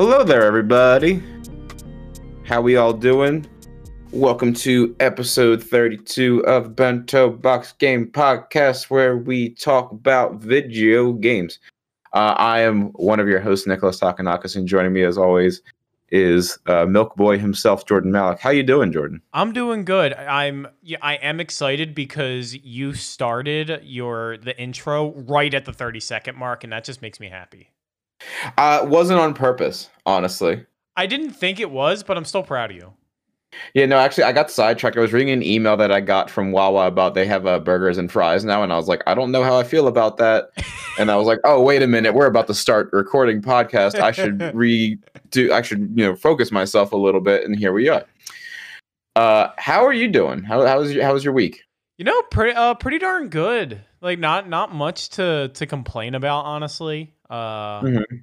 Hello there, everybody. How we all doing? Welcome to episode 32 of Bento Box Game Podcast, where we talk about video games. Uh, I am one of your hosts, Nicholas Takanakis, and joining me, as always, is uh, Milk Boy himself, Jordan Malik. How you doing, Jordan? I'm doing good. I'm yeah, I am excited because you started your the intro right at the 30 second mark, and that just makes me happy. Uh, it wasn't on purpose, honestly. I didn't think it was, but I'm still proud of you. Yeah, no, actually, I got sidetracked. I was reading an email that I got from Wawa about they have uh, burgers and fries now, and I was like, I don't know how I feel about that. and I was like, oh, wait a minute, we're about to start recording podcast. I should redo. I should you know focus myself a little bit, and here we are. Uh, how are you doing? How how was your, how was your week? You know, pretty uh pretty darn good. Like not not much to to complain about, honestly. Uh, Mm-hmm.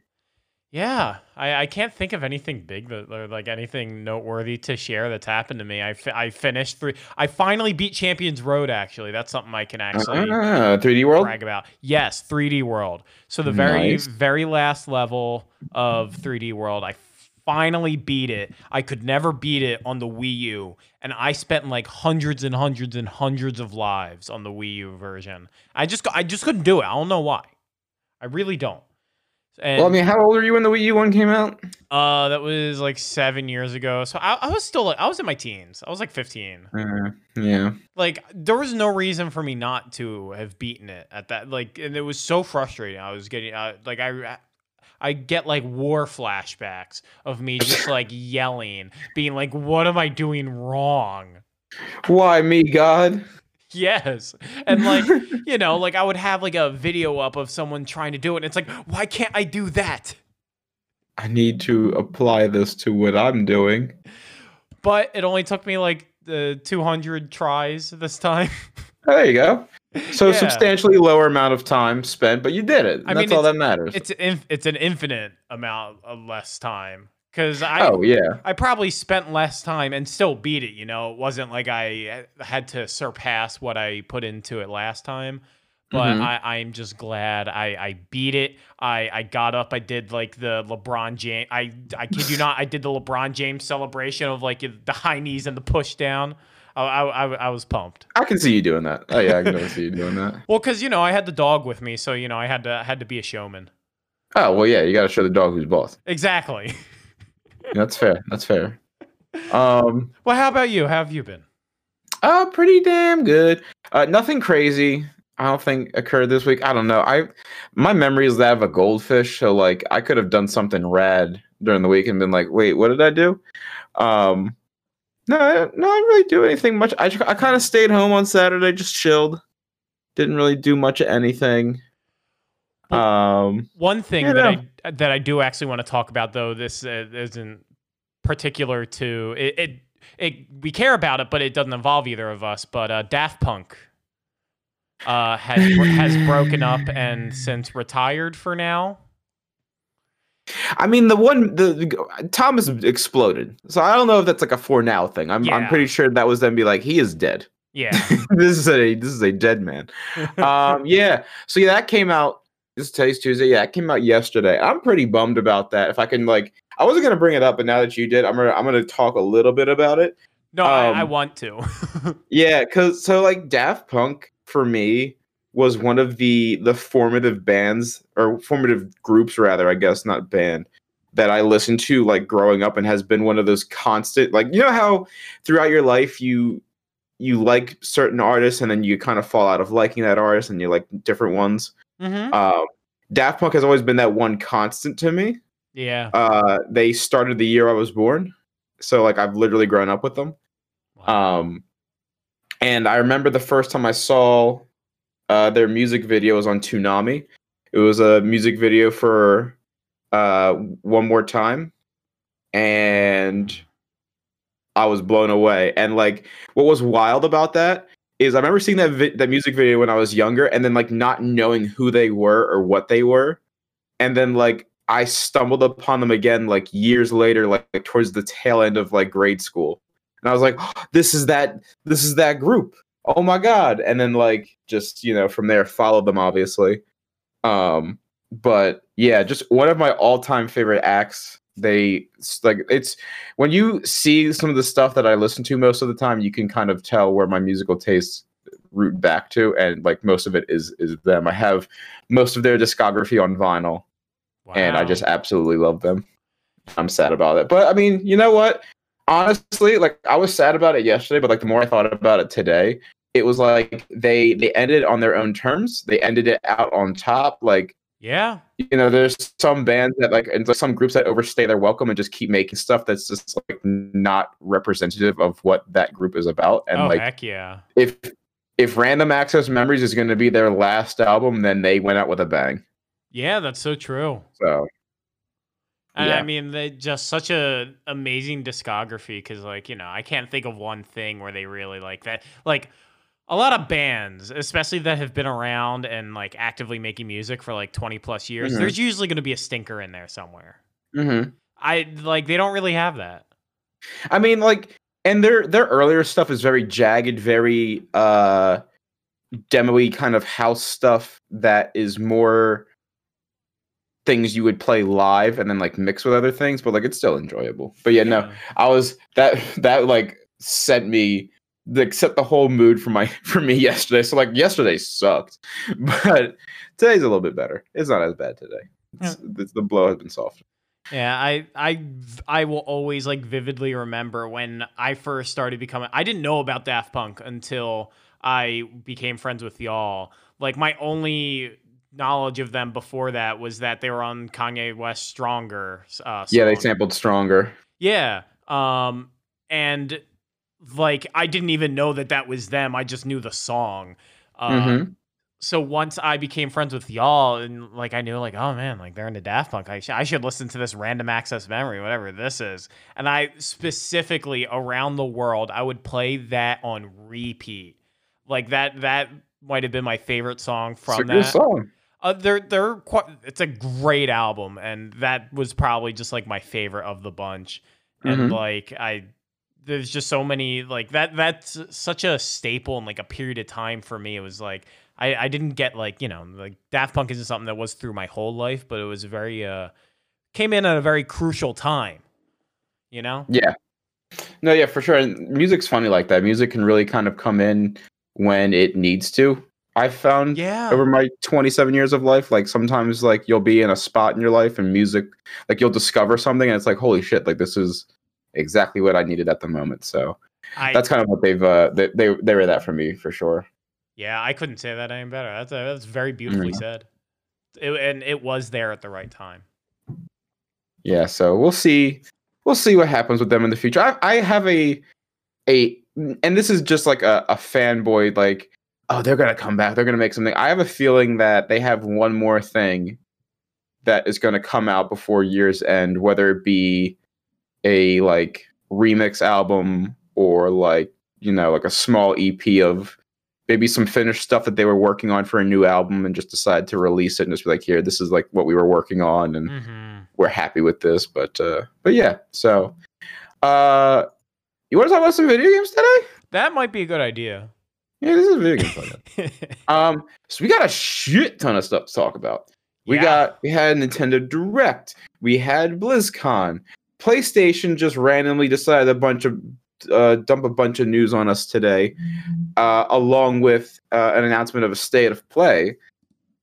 yeah, I, I can't think of anything big that or like anything noteworthy to share that's happened to me. I, fi- I finished through. I finally beat Champions Road. Actually, that's something I can actually Ah, 3D World. brag about. Yes, 3D World. So the very Nice. very last level of 3D World, I finally beat it. I could never beat it on the Wii U, and I spent like hundreds and hundreds and hundreds of lives on the Wii U version. I just I just couldn't do it. I don't know why. I really don't. And Well, I mean, how old were you when the Wii U one came out? uh, that was like seven years ago. So I, I was still I was in my teens. I was like 15 Uh, yeah. like there was no reason for me not to have beaten it at that like and it was so frustrating i was getting uh, like i i get like war flashbacks of me just like yelling being like what am i doing wrong Why me, God? Yes and like you know like i would have like a video up of someone trying to do it and it's like why can't i do that I need to apply this to what I'm doing. but it only took me like the 200 tries this time There you go. So Yeah. substantially lower amount of time spent, but you did it. I That's mean, all that matters. it's inf- it's an infinite amount of less time because I oh yeah. I probably spent less time and still beat it. You know, it wasn't like I had to surpass what I put into it last time. But Mhm. I, I'm just glad I, I beat it. I, I got up. I did like the LeBron James. I I kid you not. I did the LeBron James celebration of like the high knees and the push down. I, I, I, I was pumped. I can see you doing that. Oh yeah, I can totally see you doing that. Well, because you know I had the dog with me, so you know I had to had to be a showman. Oh well, yeah. You got to show the dog who's boss. Exactly. That's fair. That's fair. Um. Well, how about you? How have you been? Uh, pretty damn good. Uh, nothing crazy. I don't think occurred this week. I don't know. I my memory is that of a goldfish, so like I could have done something rad during the week and been like, wait, what did I do? Um, no, I- no, I didn't really do anything much. I I kind of stayed home on Saturday, just chilled. Didn't really do much of anything. Um, One thing that no. I that I do actually want to talk about, though, this uh, isn't particular to it, it. It we care about it, but it doesn't involve either of us. But uh, Daft Punk uh, has has broken up and since retired for now. I mean, the one the, the Thomas exploded, so I don't know if that's like a for now thing. I'm I'm pretty sure that was them be like, he is dead. Yeah, this is a this is a dead man. um, yeah. So yeah, that came out. This is today's Tuesday. Yeah, it came out yesterday. I'm pretty bummed about that. If I can like, I wasn't gonna bring it up, but now that you did, I'm gonna I'm gonna talk a little bit about it. no, I, I Um, want to. Yeah, cause so like Daft Punk for me was one of the the formative bands or formative groups rather, I guess, not band that I listened to like growing up and has been one of those constant like you know how throughout your life you you like certain artists and then you kind of fall out of liking that artist and you like different ones. Hmm Um, Daft Punk has always been that one constant to me. Yeah. Uh, they started the year I was born, so like I've literally grown up with them. Wow. Um, and I remember the first time I saw uh, their music video was on Toonami. It was a music video for uh, One More Time, and I was blown away. And like, what was wild about that is I remember seeing that vi- that music video when I was younger, and then like not knowing who they were or what they were, and then like I stumbled upon them again like years later, like, like towards the tail end of like grade school, and I was like, this is that this is that group. Oh my god! And then like just you know from there followed them obviously. Um, but yeah, just one of my all time favorite acts they like it's when you see some of the stuff that I listen to most of the time, you can kind of tell where my musical tastes root back to, and like most of it is is them. I have most of their discography on vinyl, and I just absolutely love them. I'm sad about it, but I mean, you know what? Honestly, like I was sad about it yesterday, but like the more I thought about it today, it was like they they ended on their own terms. They ended it out on top. Like yeah. You know, there's some bands that like and some groups that overstay their welcome and just keep making stuff that's just like not representative of what that group is about. And oh like heck yeah. if if Random Access Memories is going to be their last album, then they went out with a bang. Yeah, that's so true. So And Yeah. I mean, they just such a amazing discography because, like, you know, I can't think of one thing where they really like that. Like, a lot of bands, especially that have been around and like actively making music for like twenty plus years, Mhm. there's usually going to be a stinker in there somewhere. mhm. I like they don't really have that. I mean, like, and their their earlier stuff is very jagged, very uh demo-y kind of house stuff that is more things you would play live and then like mix with other things, but like it's still enjoyable. But yeah, no, I was that that like sent me like set the whole mood for my for me yesterday. So like yesterday sucked, but today's a little bit better. It's not as bad today. It's, it's the blow has been soft. Yeah, I I I will always like vividly remember when I first started becoming I didn't know about Daft Punk until I became friends with y'all. Like my only knowledge of them before that was that they were on Kanye West Stronger uh Yeah, they sampled stronger. Yeah. Um and like I didn't even know that that was them. I just knew the song. Um Mhm. so once I became friends with y'all, and like I knew, like, oh man, like they're into Daft Punk. I, sh- I should listen to this random access memory, whatever this is. And I specifically around the world, I would play that on repeat. Like that, that might have been my favorite song It's a from good that. song. Uh, they're they're quite. It's a great album, and that was probably just like my favorite of the bunch. And Mhm. like I, there's just so many like that. That's such a staple in like a period of time for me. It was like I I didn't get like you know like Daft Punk isn't something that was through my whole life, but it was very uh came in at a very crucial time. You know. Yeah. No, yeah, for sure. And music's funny like that. Music can really kind of come in when it needs to. I found Yeah. over my 27 years of life, like sometimes like you'll be in a spot in your life and music, like you'll discover something and it's like, holy shit, like this is exactly what I needed at the moment. So I, that's kind of what they've uh they they, they were that for me for sure. Yeah, I couldn't say that any better. That's that's very beautifully Mm. said. It, and it was there at the right time. Yeah, so we'll see. We'll see what happens with them in the future. I, I have a a and this is just like a, a fanboy like oh they're gonna come back they're gonna make something i have a feeling that they have one more thing that is gonna come out before year's end whether it be a like remix album or like you know like a small ep of maybe some finished stuff that they were working on for a new album and just decide to release it and just be like here this is like what we were working on and Mm-hmm. we're happy with this but uh but yeah so uh you want to talk about some video games today That might be a good idea. yeah this is a video game podcast. um so we got a shit ton of stuff to talk about we Yeah. got we had nintendo direct we had blizzcon playstation just randomly decided a bunch of uh, dump a bunch of news on us today uh, along with uh, an announcement of a state of play.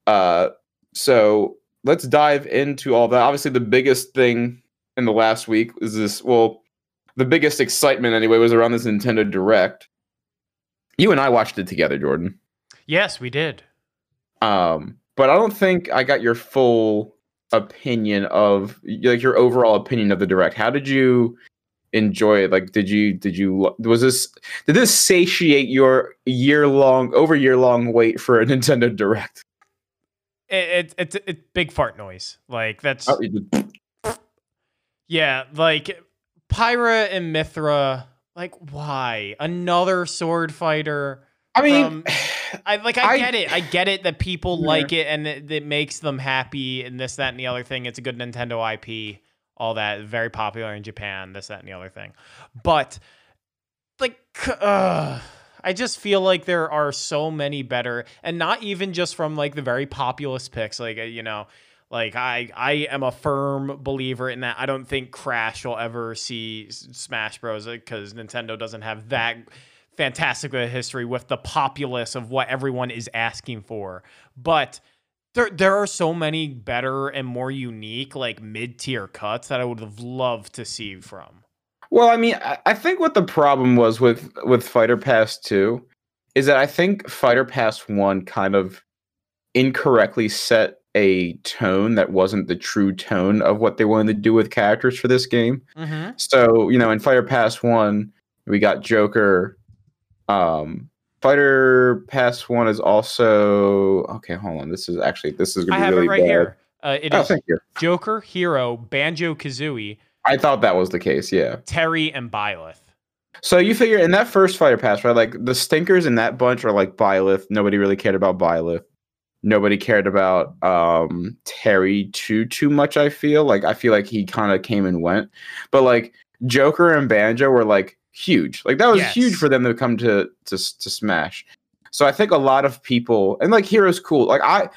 Uh, so let's dive into all that. Obviously the biggest thing in the last week is this well the biggest excitement anyway was around this nintendo direct. You and i watched it together jordan. Yes, we did. um, but I don't think I got your full opinion of like your overall opinion of the direct. How did you enjoy it? Like, did you did you was this did this satiate your year long over year long wait for a Nintendo Direct? It, it, it's it's big fart noise. Like that's Oh, yeah. Like Pyra and Mythra. Like why another sword fighter? I mean, From- I like I, I- get it. I get it that people Yeah. like it and it, it makes them happy and this that and the other thing. It's a good Nintendo IP. All that very popular in Japan. This that and the other thing. But like uh, I just feel like there are so many better and not even just from like the very populist picks like uh, you know Like I I am a firm believer in that. I don't think Crash will ever see Smash Bros because Nintendo doesn't have that fantastic of a history with the populace of what everyone is asking for. But there there are so many better and more unique like mid-tier cuts that I would have loved to see from. Well, I mean, I, think what the problem was with with Fighter Pass 2 is that I think Fighter Pass 1 kind of incorrectly set a tone that wasn't the true tone of what they wanted to do with characters for this game. Mm-hmm. So, you know, in Fighter Pass 1, we got Joker. Um Fighter Pass 1 is also okay, hold on. This is actually this is I going to have be really it right bad. here. Uh, it Oh, is thank you. Joker, Hero, Banjo Kazooie, I thought that was the case, yeah. Terry, and Byleth. So you figure in that first fighter pass, right? Like the stinkers in that bunch are like Byleth. Nobody really cared about Byleth. Nobody cared about um Terry too too much. I feel like I feel like he kind of came and went, but like Joker and Banjo were like huge. Like that was Yes. huge for them to come to to to Smash. So I think a lot of people and like Hero's cool. Like I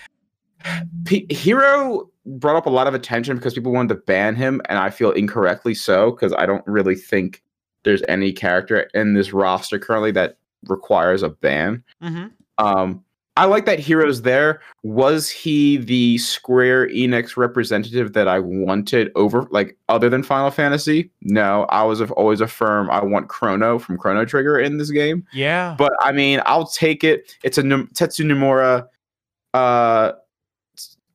P- Hero brought up a lot of attention because people wanted to ban him, and I feel incorrectly so because I don't really think there's any character in this roster currently that requires a ban. Mm-hmm. Um, I like that Heroes there. Was he the Square Enix representative that I wanted over, like other than Final Fantasy? No, I was always a firm. I want Chrono from Chrono Trigger in this game. Yeah. But I mean, I'll take it. It's a Tetsu Nomura uh,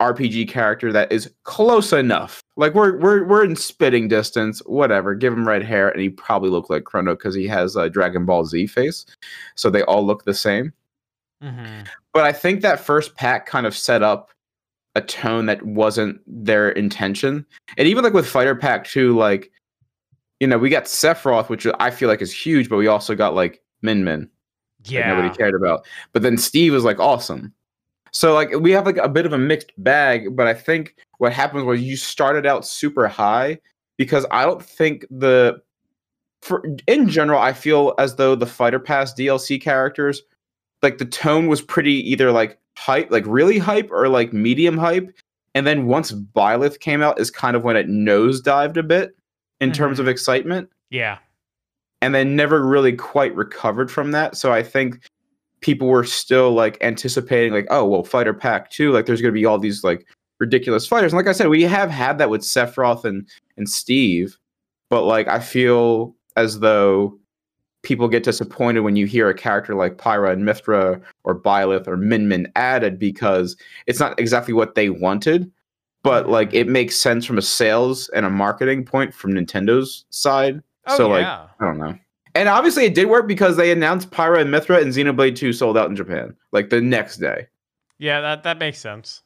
RPG character that is close enough. Like we're we're we're in spitting distance. Whatever. Give him red hair, and he probably look like Chrono because he has a Dragon Ball Z face. So they all look the same. Mm-hmm. But I think that first pack kind of set up a tone that wasn't their intention. And even like with Fighter Pack 2, like, you know, we got Sephiroth, which I feel like is huge, but we also got like Min Min Yeah. nobody cared about. But then Steve was like awesome. So like we have like a bit of a mixed bag, but I think what happens was you started out super high because I don't think the for in general I feel as though the Fighter Pass DLC characters like the tone was pretty either like hype like really hype or like medium hype and then once Byleth came out is kind of when it nosedived a bit in terms of mm-hmm. excitement Yeah. and then never really quite recovered from that. So I think people were still like anticipating, like, oh, well, Fighter Pack 2, like there's gonna be all these like ridiculous fighters. And like I said, we have had that with Sephiroth and and Steve, but like I feel as though people get disappointed when you hear a character like Pyra and Mythra or Byleth or Min Min added because it's not exactly what they wanted. But mm-hmm. like it makes sense from a sales and a marketing point from Nintendo's side. Oh so like. I don't know. And obviously it did work because they announced Pyra and Mythra and Xenoblade 2 sold out in Japan like the next day. yeah, that that makes sense.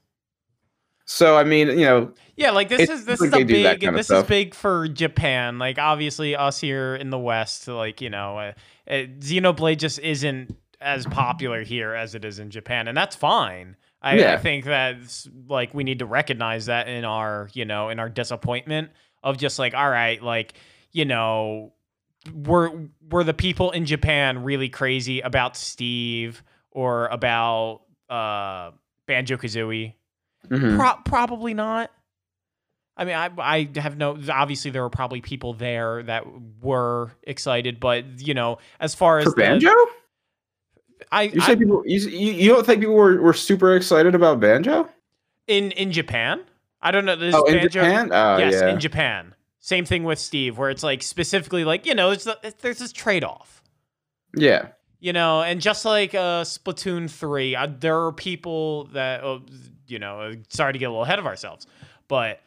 So I mean, you know, Yeah, like this is this is a that big this is big for Japan. Like obviously us here in the West, like you know, uh, uh, Xenoblade just isn't as popular here as it is in Japan, and that's fine. I, I think that's like we need to recognize that in our you know in our disappointment of just like all right, like you know, were were the people in Japan really crazy about Steve or about uh Banjo Kazooie? Mhm. Pro- probably not. I mean, I I have no. Obviously, there were probably people there that were excited, but you know, as far as for the- Banjo? I, You I people you, you don't think people were, were super excited about Banjo? in in Japan. I don't know. There's Oh, in Japan? Oh, yes, yeah. in Japan. Same thing with Steve, where it's like specifically like you know, it's the, there's this trade off. yeah. you know and just like uh splatoon 3 uh, there are people that uh, you know sorry to get a little ahead of ourselves but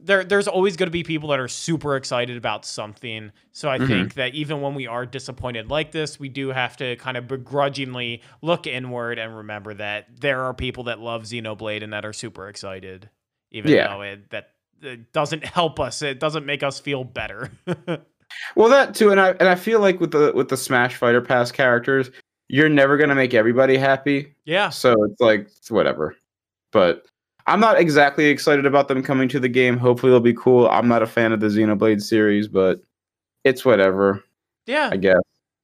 there there's always going to be people that are super excited about something so i Mhm. think that even when we are disappointed like this we do have to kind of begrudgingly look inward and remember that there are people that love xenoblade and that are super excited even Yeah. though it that it doesn't help us it doesn't make us feel better Well, that too, and I and I feel like with the with the Smash Fighter Pass characters, you're never gonna make everybody happy. yeah So it's like it's whatever. But I'm not exactly excited about them coming to the game. Hopefully it'll be cool. I'm not a fan of the Xenoblade series, but it's whatever, yeah I guess.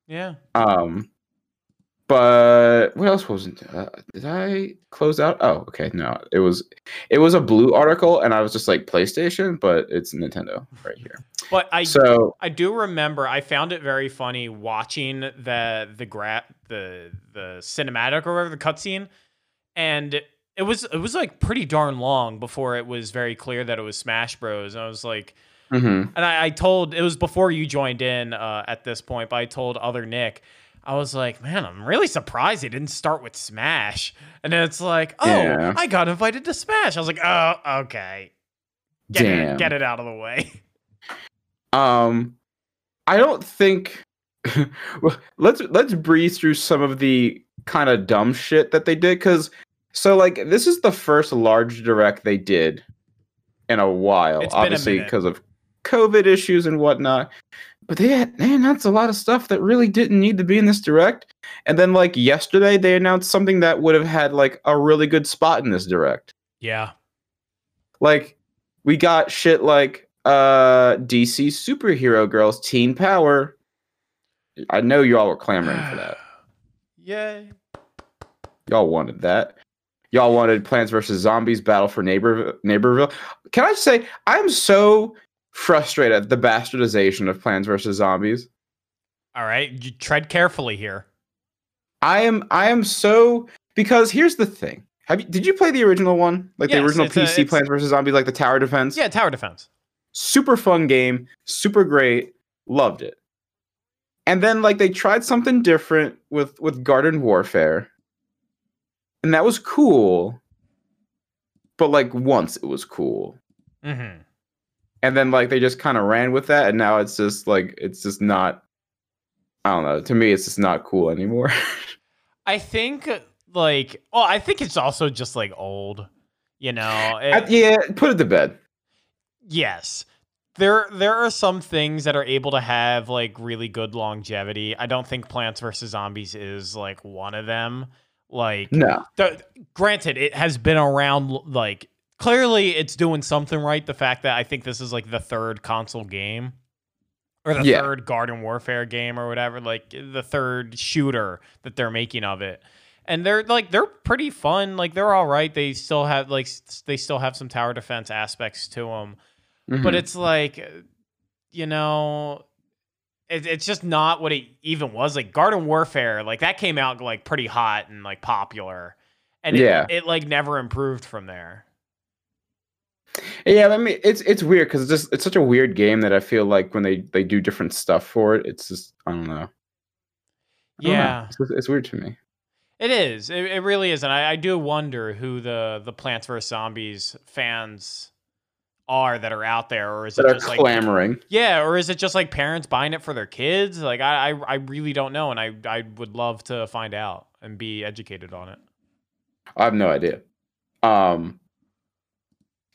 yeah Um but what else wasn't? Uh, did I close out? Oh, okay. No, it was it was a blue article, and I was just like PlayStation, but it's Nintendo right here. But I So I do remember I found it very funny watching the the gra- the the cinematic or whatever the cutscene, and it was it was like pretty darn long before it was very clear that it was Smash Bros. And I was like, mhm. and I, I told it was before you joined in uh, at this point, but I told other Nick. I was like, man, I'm really surprised they didn't start with Smash. And then it's like, oh, Yeah. I got invited to Smash. I was like, oh, okay. Get Damn. it, get it out of the way. Um, I don't think. well, let's let's breeze through some of the kind of dumb shit that they did because so like this is the first large direct they did in a while, It's obviously because of COVID issues and whatnot. But they had they announced a lot of stuff that really didn't need to be in this direct. And then like yesterday they announced something that would have had like a really good spot in this direct. Yeah. Like we got shit like uh DC superhero girls teen power. I know y'all were clamoring for that. Yay. Y'all wanted that. Y'all wanted Plants vs Zombies Battle for Neighbor Neighborville. Can I just say I'm so frustrated at the bastardization of Plants vs Zombies. All right. You tread carefully here. I am I am so because here's the thing. Have you did you play the original one? Like the original a- PC it's- Plants vs Zombies like the tower defense? Yeah, tower defense. super fun game, super great, loved it. And then like they tried something different with with Garden Warfare. And that was cool. But like once it was cool. Mm-hmm. And then like they just kind of ran with that and now it's just like it's just not I don't know. To me it's just not cool anymore. I think like oh, I think it's also just like old. You know. I- It- yeah, put it to bed. yes. There there are some things that are able to have like really good longevity. I don't think Plants vs Zombies is like one of them. Like No. the, granted, it has been around like clearly it's doing something right. The fact that I think this is like the third console game or the Yeah. third Garden Warfare game or whatever, like the third shooter that they're making of it. And they're like they're pretty fun. Like they're all right. They still have like they still have some tower defense aspects to them but Mhm. it's like you know it, it's just not what it even was like garden warfare like that came out like pretty hot and like popular and it, Yeah. it like never improved from there Yeah, I mean it's it's weird because it's just it's such a weird game that I feel like when they they do different stuff for it, it's just I don't know. I don't know. yeah It's, it's weird to me. it is it, it really is and I, I do wonder who the the plants vs zombies fans are that are out there or is it That are just like clamoring. yeah or is it just like parents buying it for their kids like I, I i really don't know and i i would love to find out and be educated on it I have no idea. Um,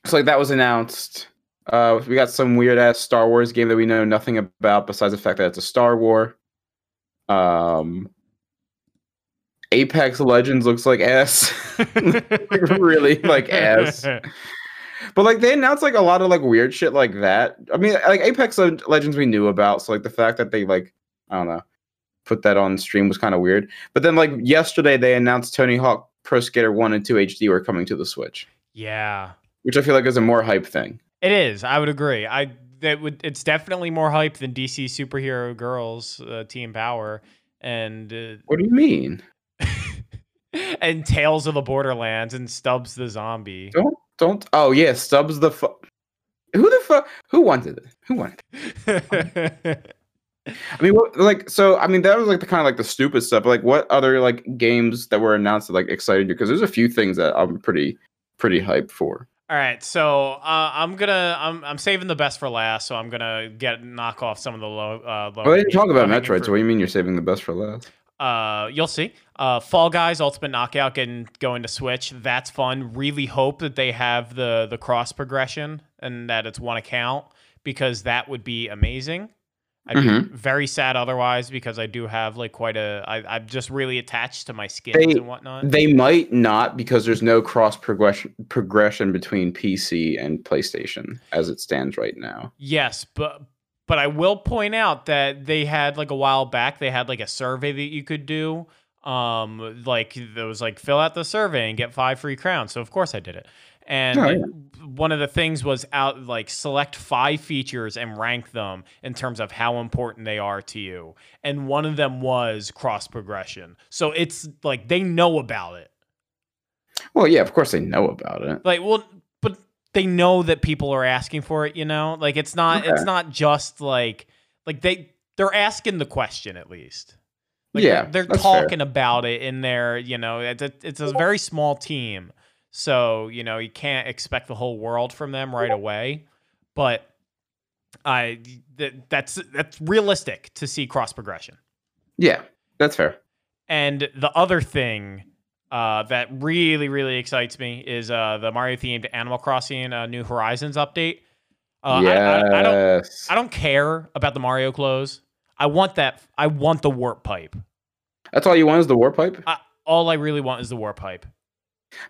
so like that was announced. Uh, we got some weird ass Star Wars game that we know nothing about besides the fact that it's a Star War. Um, Apex Legends looks like ass, like really like ass. But like they announced like a lot of like weird shit like that. I mean, like Apex Legends we knew about, so like the fact that they like I don't know put that on stream was kind of weird. But then like yesterday they announced Tony Hawk Pro Skater One and Two HD were coming to the Switch, yeah which I feel like is a more hype thing. It is. I would agree. I that would. It's definitely more hype than DC superhero girls, uh, Team Power, and uh, What do you mean? and Tales of the Borderlands and Stubbs the zombie. Don't don't. Oh yeah, Stubbs the fu- Who the fuck? Who wanted it? Who wanted? It? I mean, what, like so. I mean, that was like the kind of like the stupid stuff. Like, what other like games that were announced that like excited you? Because there's a few things that I'm pretty pretty hyped for. All right, so uh, I'm gonna I'm I'm saving the best for last. So I'm gonna get knock off some of the low. Uh, low Well, they didn't talk about Metroid. So what do you mean you're saving the best for last? Uh, you'll see. Uh, Fall Guys Ultimate Knockout getting going to Switch. That's fun. Really hope that they have the the cross progression and that it's one account because that would be amazing. I'd Mhm. be very sad otherwise because I do have like quite a. I, I'm just really attached to my skins They- and whatnot. They might not because there's no cross progression progression between PC and PlayStation as it stands right now. Yes, but but I will point out that they had like a while back they had like a survey that you could do Um, like there was like fill out the survey and get five free crowns. So of course I did it. And Oh, yeah. one of the things was out like select five features and rank them in terms of how important they are to you. And one of them was cross progression. So it's like they know about it. Well, yeah, of course they know about it. Like, well, they know that people are asking for it. You know, like it's not it's not just like like they they're asking the question at least. Like Yeah, they're, they're that's fair. talking about it in their you know it's a, it's a very small team, so you know you can't expect the whole world from them right away, but I that, that's that's realistic to see cross progression. Yeah, that's fair. And the other thing uh, that really, really excites me is uh, the Mario themed Animal Crossing uh, New Horizons update. Uh, I, I, I don't, yes. I don't care about the Mario clothes. I want that. I want the warp pipe. That's all you want is the warp pipe? I, all I really want is the warp pipe.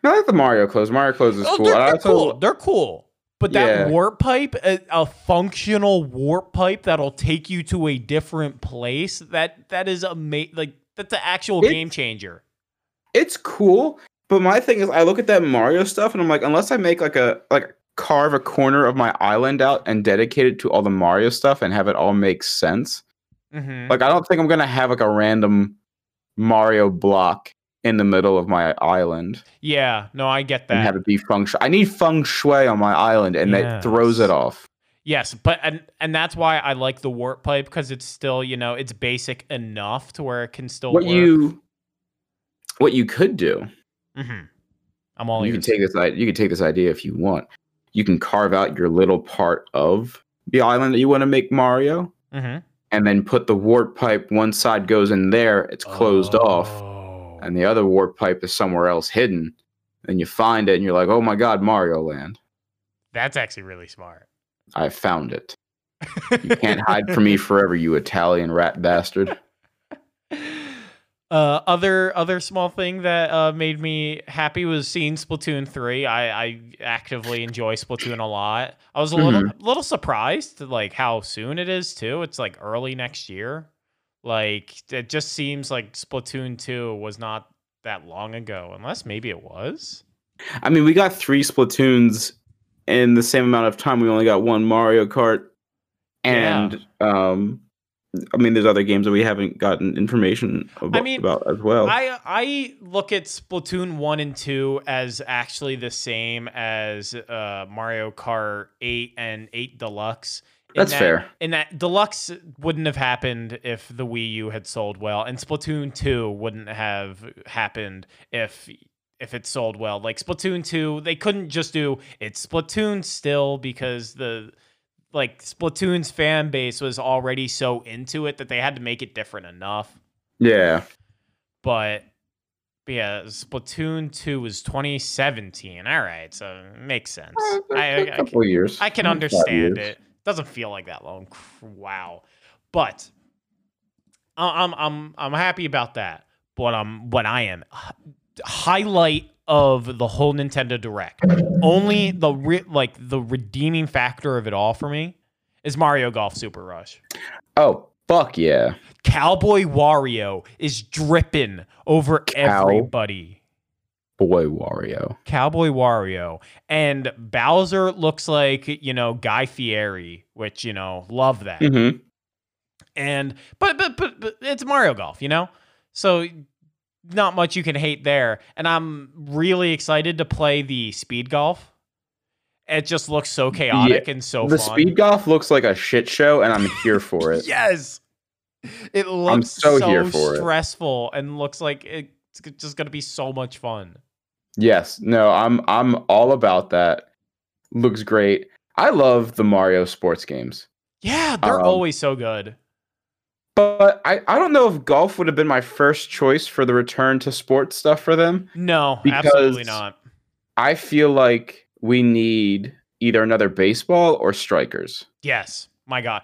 No, that's the Mario clothes. Mario clothes is Oh, cool. they're, they're also- cool. They're cool. But that Yeah. warp pipe, a, a functional warp pipe that'll take you to a different place. That that is amazing. Like that's an actual It's- game changer. It's cool, but my thing is, I look at that Mario stuff and I'm like, unless I make like a like carve a corner of my island out and dedicate it to all the Mario stuff and have it all make sense. Mm-hmm. Like, I don't think I'm gonna have like a random Mario block in the middle of my island Yeah, no, I get and that. have it be feng shui. I need feng shui on my island, and that throws it off. Yes, but and and that's why I like the warp pipe because it's still you know it's basic enough to where it can still What work. you, what you could do hmm I'm all you can take this you can take this idea if you want. You can carve out your little part of the island that you want to make mario hmm and then put the warp pipe one side goes in there it's closed off Oh. and the other warp pipe is somewhere else hidden. And you find it and you're like oh my god mario land. That's actually really smart. i found it. You can't hide from me forever you italian rat bastard Uh, other other small thing that uh, made me happy was seeing Splatoon three. I, I actively enjoy Splatoon a lot. I was a little Mm-hmm. little surprised like how soon it is too. It's like early next year. Like it just seems like Splatoon two was not that long ago, unless maybe it was. i mean we got three splatoons in the same amount of time we only got one mario kart and um i mean there's other games that we haven't gotten information about, mean, about as well I I look at Splatoon one and two as actually the same as uh, Mario Kart eight and eight Deluxe. That's that- fair. And that Deluxe wouldn't have happened if the Wii U had sold well, and Splatoon two wouldn't have happened if if it sold well. Like Splatoon two, they couldn't just do it's Splatoon still because the like Splatoon's fan base was already so into it that they had to make it different enough yeah but but yeah, Splatoon 2 was 2017. All right, so it makes sense. Uh, I, a I, I, couple of years I can understand it. Doesn't feel like that long. Wow. But I- I'm I'm I'm happy about that. But um what I am highlight of the whole Nintendo Direct. Only the re- like the redeeming factor of it all for me is Mario Golf Super Rush. oh fuck yeah Cowboy Wario is dripping over Cow- everybody. boy wario Cowboy Wario and Bowser looks like you know Guy Fieri, which you know love that. mm-hmm. And but, but but but it's Mario Golf, you know, so not much you can hate there. And I'm really excited to play the speed golf. It just looks so chaotic and so the fun. speed golf looks like a shit show and i'm here for it Yes. It looks so so, here for it. stressful and looks like it's just going to be so much fun. yes no i'm i'm all about that looks great i love the mario sports games Yeah, they're Um, always so good. But I, I don't know if golf would have been my first choice for the return to sports stuff for them No, absolutely not. i feel like we need either another baseball or strikers Yes. My god.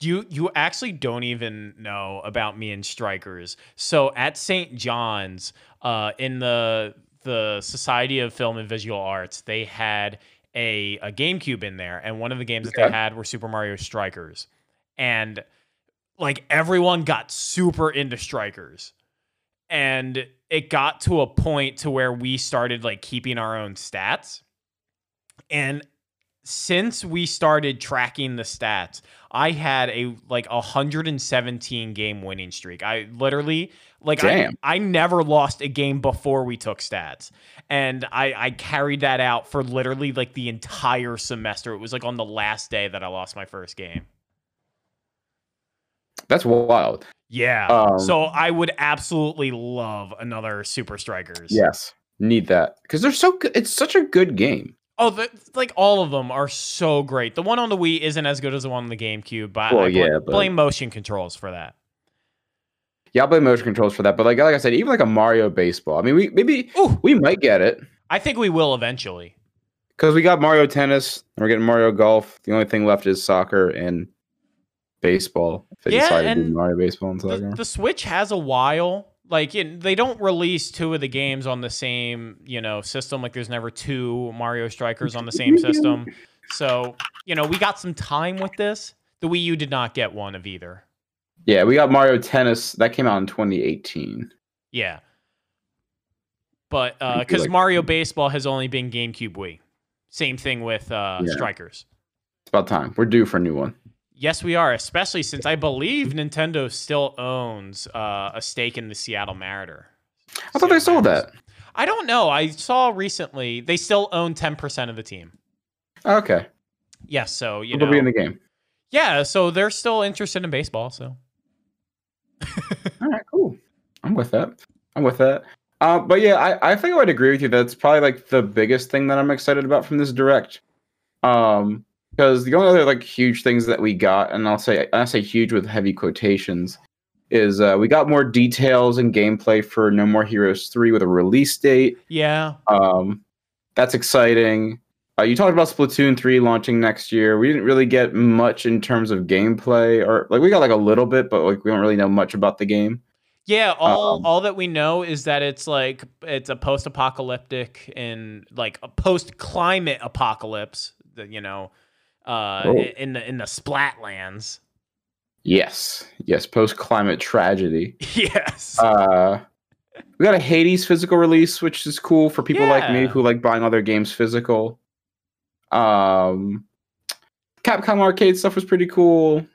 You you actually don't even know about me and strikers. So at St. John's uh in the the Society of Film and Visual Arts, they had a a GameCube in there and one of the games that they had were Super Mario Strikers. And like everyone got super into strikers. and it got to a point to where we started like keeping our own stats. And since we started tracking the stats, I had a like 117 game winning streak. I literally like I, I never lost a game before we took stats. And I, I carried that out for literally like the entire semester. It was like on the last day that I lost my first game. That's wild. Yeah. Um, so I would absolutely love another Super Strikers. Yes, need that because they're so good. It's such a good game. Oh, the, like all of them are so great. The one on the Wii isn't as good as the one on the GameCube, but Well, I bl- yeah, but- blame motion controls for that. Yeah, I'll blame motion controls for that. But like, like I said, even like a Mario baseball. I mean, we maybe Ooh, we might get it I think we will eventually. because we got Mario tennis. And we're getting Mario golf. The only thing left is soccer and baseball. They Yeah, and do Mario baseball and The, soccer. the Switch has a while. Like it, they don't release two of the games on the same, you know, system. Like there's never two Mario Strikers on the same system. So you know, we got some time with this. The Wii U did not get one of either. yeah, we got Mario tennis that came out in 2018. Yeah. But because like- Mario Baseball has only been GameCube Wii. Same thing with uh, Yeah. Strikers. It's about time. We're due for a new one. Yes, we are, especially since I believe Nintendo still owns uh, a stake in the Seattle Mariner. I thought they Seattle sold Mariners. that. I don't know. I saw recently they still own 10% of the team. Okay, Yes, so you they'll know. be in the game. yeah, so they're still interested in baseball, so. All right, cool. I'm with that. I'm with that. Uh, but yeah, I, I think I would agree with you. That's probably like the biggest thing that I'm excited about from this direct. Um, because the only other like huge things that we got, and I'll say I say huge with heavy quotations, is uh, we got more details and gameplay for No More Heroes three with a release date. Yeah. Um, that's exciting. Uh, you talked about Splatoon 3 launching next year. We didn't really get much in terms of gameplay, or like we got like a little bit, but like we don't really know much about the game. Yeah, all Um, all that we know is that it's like it's a post-apocalyptic and like a post-climate apocalypse. That you know, uh, Oh. in the in the Splatlands. Yes, yes, post climate tragedy. yes. Uh, we got a Hades physical release, which is cool for people like me who like buying all their games physical. Um, Capcom arcade stuff was pretty cool.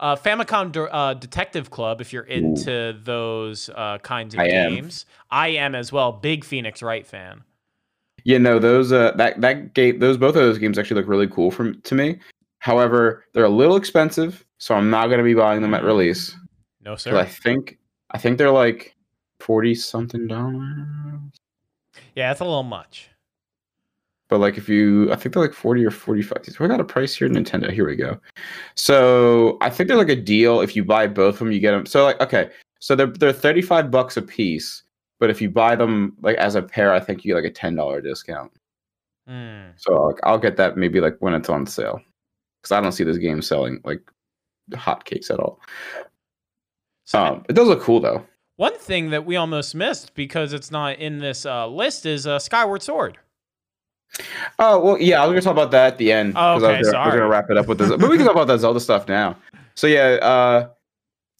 Uh, Famicom De- uh, Detective Club, if you're into those uh, kinds of I am. games, I am as well. Big Phoenix Wright fan. You know those uh that that game those both of those games actually look really cool from to me. However, they're a little expensive, so I'm not going to be buying them at release. No sir. I think I think they're like forty something dollars. yeah, that's a little much. But like if you I think they're like 40 or 45. So I got a price here, Nintendo. Here we go. So I think they're like a deal. If you buy both of them, you get them. So like okay, so they're they're 35 bucks a piece. But if you buy them like as a pair, I think you get like a ten dollar discount. Hmm. So like, I'll get that maybe like when it's on sale. Because I don't see this game selling like hotcakes at all. So Um, it does look cool though. one thing that we almost missed because it's not in this uh, list is uh, Skyward Sword. Oh well, yeah, I was gonna talk about that at the end. Oh, 'cause I okay, was, gonna, I was gonna wrap it up with this, but we can talk about that Zelda stuff now. So yeah, uh,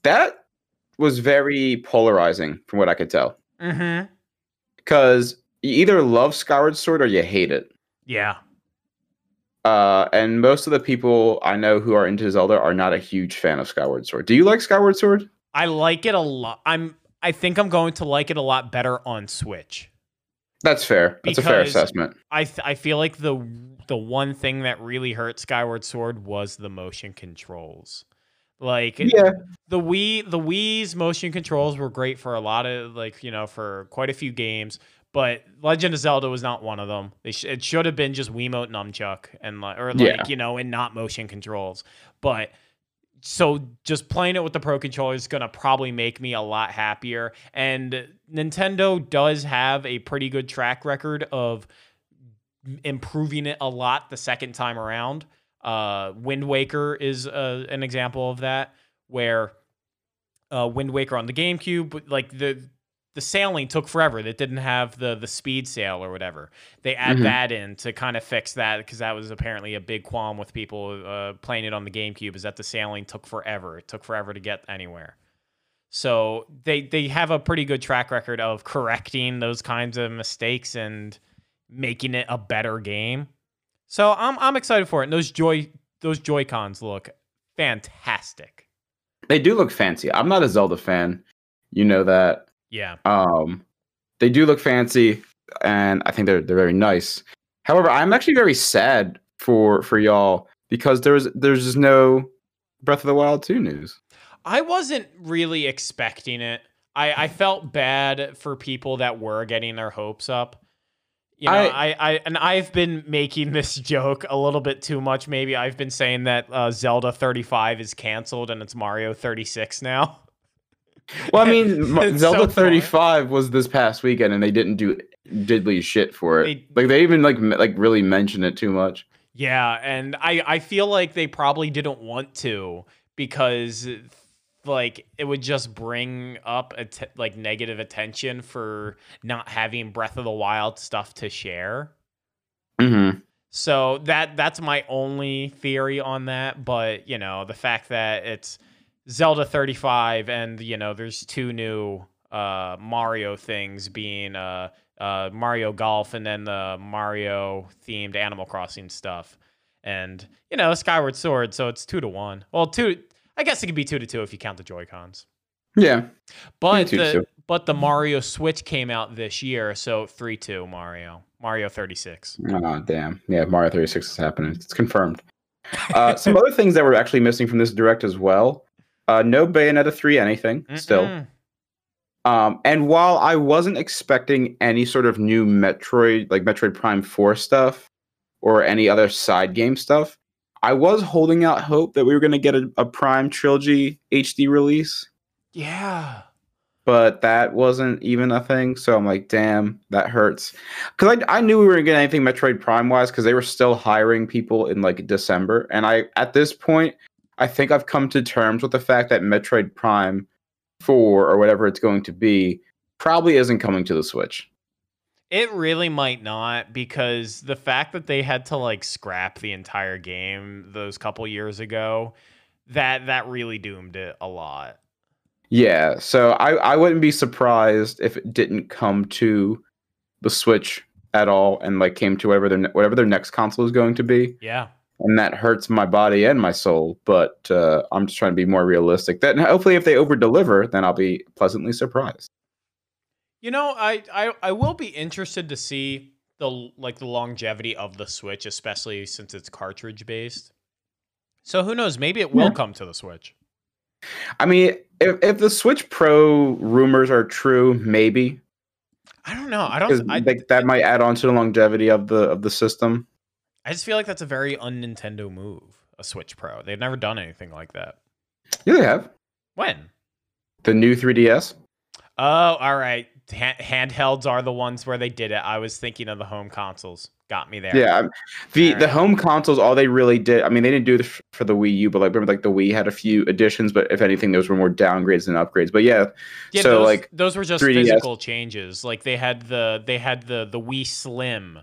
that was very polarizing from what I could tell, Mm-hmm. because you either love Skyward Sword or you hate it. Yeah. Uh, and most of the people I know who are into Zelda are not a huge fan of Skyward Sword. Do you like Skyward Sword? I like it a lot. I'm. I think I'm going to like it a lot better on Switch. That's fair. That's a fair assessment. I th- I feel like the the one thing that really hurt Skyward Sword was the motion controls. Like Yeah, the Wii the Wii's motion controls were great for a lot of like, you know, for quite a few games, but Legend of Zelda was not one of them. They sh- it should have been just Wiimote nunchuck and like or like, Yeah. you know, and not motion controls. But so just playing it with the pro controller is gonna probably make me a lot happier. And Nintendo does have a pretty good track record of improving it a lot the second time around. Uh, Wind Waker is uh, an example of that, where uh, Wind Waker on the GameCube, like the the sailing took forever. That didn't have the the speed sail or whatever. They add Mhm. that in to kind of fix that because that was apparently a big qualm with people uh, playing it on the GameCube. Is that the sailing took forever? It took forever to get anywhere. So they they have a pretty good track record of correcting those kinds of mistakes and making it a better game. So I'm I'm excited for it. And those joy those Joy Cons look fantastic. They do look fancy. I'm not a Zelda fan. You know that. Yeah. Um, they do look fancy, and I think they're they're very nice. However, I'm actually very sad for for y'all because there's there's just no Breath of the Wild 2 news. I wasn't really expecting it. I, I felt bad for people that were getting their hopes up. You know, I, I, I, and I've been making this joke a little bit too much. Maybe I've been saying that uh, Zelda 35 is canceled and it's Mario 36 now. Well, I mean, Zelda so 35 was this past weekend, and they didn't do diddly shit for it. They, like they even like like really mention it too much. Yeah, and I I feel like they probably didn't want to because like it would just bring up att- like negative attention for not having Breath of the Wild stuff to share. Mm-hmm. So that that's my only theory on that. But you know, the fact that it's Zelda 35 and you know there's two new uh, Mario things being uh, uh, Mario Golf and then the Mario themed Animal Crossing stuff. And you know Skyward Sword, so it's two to one. Well, two I guess it could be two to two if you count the Joy Cons. Yeah, but the but the Mario Switch came out this year, so three two Mario Mario thirty six. Oh damn! Yeah, Mario thirty six is happening. It's confirmed. Uh, some other things that were actually missing from this direct as well. Uh, no Bayonetta three anything Mm-mm. still. Um, and while I wasn't expecting any sort of new Metroid, like Metroid Prime Four stuff, or any other side game stuff, I was holding out hope that we were going to get a, a, Prime Trilogy HD release. Yeah. But that wasn't even a thing. So I'm like, damn, that hurts. Because I, I knew we were going to get anything Metroid Prime wise because they were still hiring people in like December. And I, at this point, I think I've come to terms with the fact that Metroid Prime 4 or whatever it's going to be probably isn't coming to the Switch. It really might not because the fact that they had to like scrap the entire game those couple years ago, that that really doomed it a lot. Yeah, so I I wouldn't be surprised if it didn't come to the Switch at all and like came to whatever their whatever their next console is going to be. Yeah. And that hurts my body and my soul, but uh, I'm just trying to be more realistic. That hopefully, if they over deliver, then I'll be pleasantly surprised. You know, I, I I will be interested to see the like the longevity of the Switch, especially since it's cartridge based. So who knows? Maybe it will yeah. come to the Switch. I mean, if if the Switch Pro rumors are true, maybe. I don't know. I don't. I think that might add on to the longevity of the of the system. I just feel like that's a very un Nintendo move. A Switch Pro. They've never done anything like that. Yeah, they have. When? The new 3DS. Oh, all right handhelds are the ones where they did it. I was thinking of the home consoles. Got me there. Yeah, the right. the home consoles, all they really did. I mean, they didn't do this for the Wii U, but like remember, like the Wii had a few additions, but if anything, those were more downgrades than upgrades. But yeah, yeah so those, like those were just 3DS. physical changes. Like they had the they had the the Wii Slim,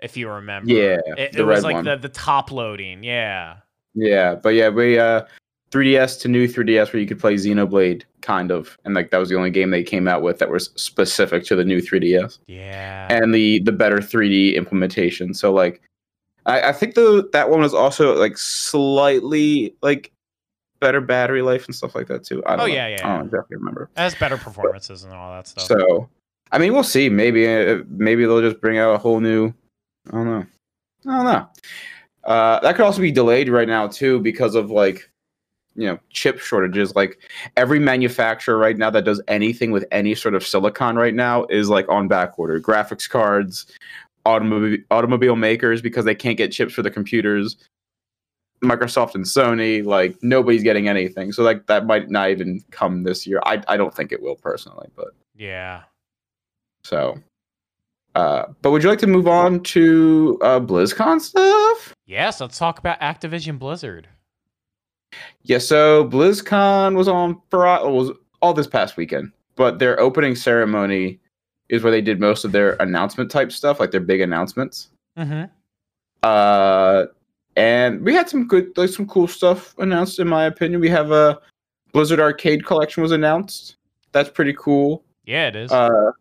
if you remember. Yeah, it, it was like one. the the top loading. Yeah. Yeah, but yeah, we uh 3DS to new 3DS where you could play Xenoblade, kind of, and like that was the only game they came out with that was specific to the new 3DS. Yeah, and the the better 3D implementation. So like, I, I think the that one was also like slightly like better battery life and stuff like that too. I don't oh know. yeah, yeah. I don't exactly remember. It has better performances but, and all that stuff. So, I mean, we'll see. Maybe uh, maybe they'll just bring out a whole new. I don't know. I don't know. Uh, that could also be delayed right now too because of like you know chip shortages. Like every manufacturer right now that does anything with any sort of silicon right now is like on back order. Graphics cards automobile automobile makers because they can't get chips for the computers. Microsoft and sony like nobody's getting anything. So like that might not even come this year. I, I don't think it will personally but yeah. So uh, but would you like to move on to uh, BlizzCon stuff? Yes, let's talk about Activision Blizzard. Yeah, so BlizzCon was on for was all this past weekend, but their opening ceremony is where they did most of their announcement type stuff, like their big announcements. Mm-hmm. Uh, and we had some good, like some cool stuff announced. In my opinion, we have a Blizzard Arcade Collection was announced. That's pretty cool. Yeah, it is. Uh,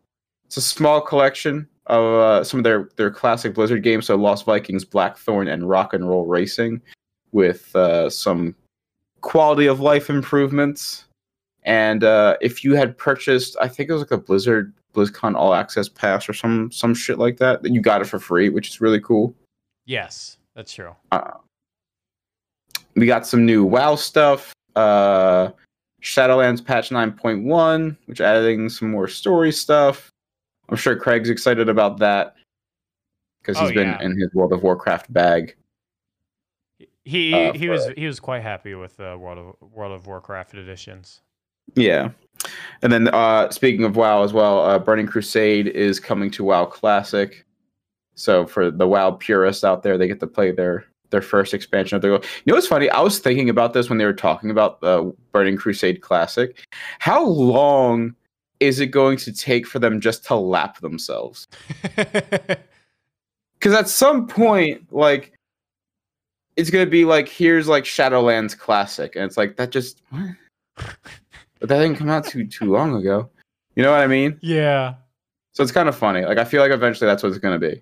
it's a small collection of uh, some of their their classic Blizzard games, so Lost Vikings, Blackthorne, and Rock and Roll Racing, with uh, some quality of life improvements. And uh, if you had purchased, I think it was like a Blizzard BlizzCon All Access Pass or some some shit like that, that you got it for free, which is really cool. yes, that's true. we got some new WoW stuff. Uh, Shadowlands patch 9.1, which adding some more story stuff. I'm sure Craig's excited about that because Oh, he's been yeah. in his World of Warcraft bag. He Uh, he for- was he was quite happy with the World of World of Warcraft editions. Yeah. And then uh, speaking of WoW as well, uh, Burning Crusade is coming to WoW Classic. So for the WoW purists out there, they get to play their their first expansion of their. You know what's funny? I was thinking about this when they were talking about the Burning Crusade Classic. How long is it going to take for them just to lap themselves? Because at some point, like, it's gonna be like, here's like Shadowlands Classic, and it's like that just what? But that didn't come out too too long ago. You know what I mean? yeah, So it's kind of funny. Like I feel like eventually that's what it's gonna be.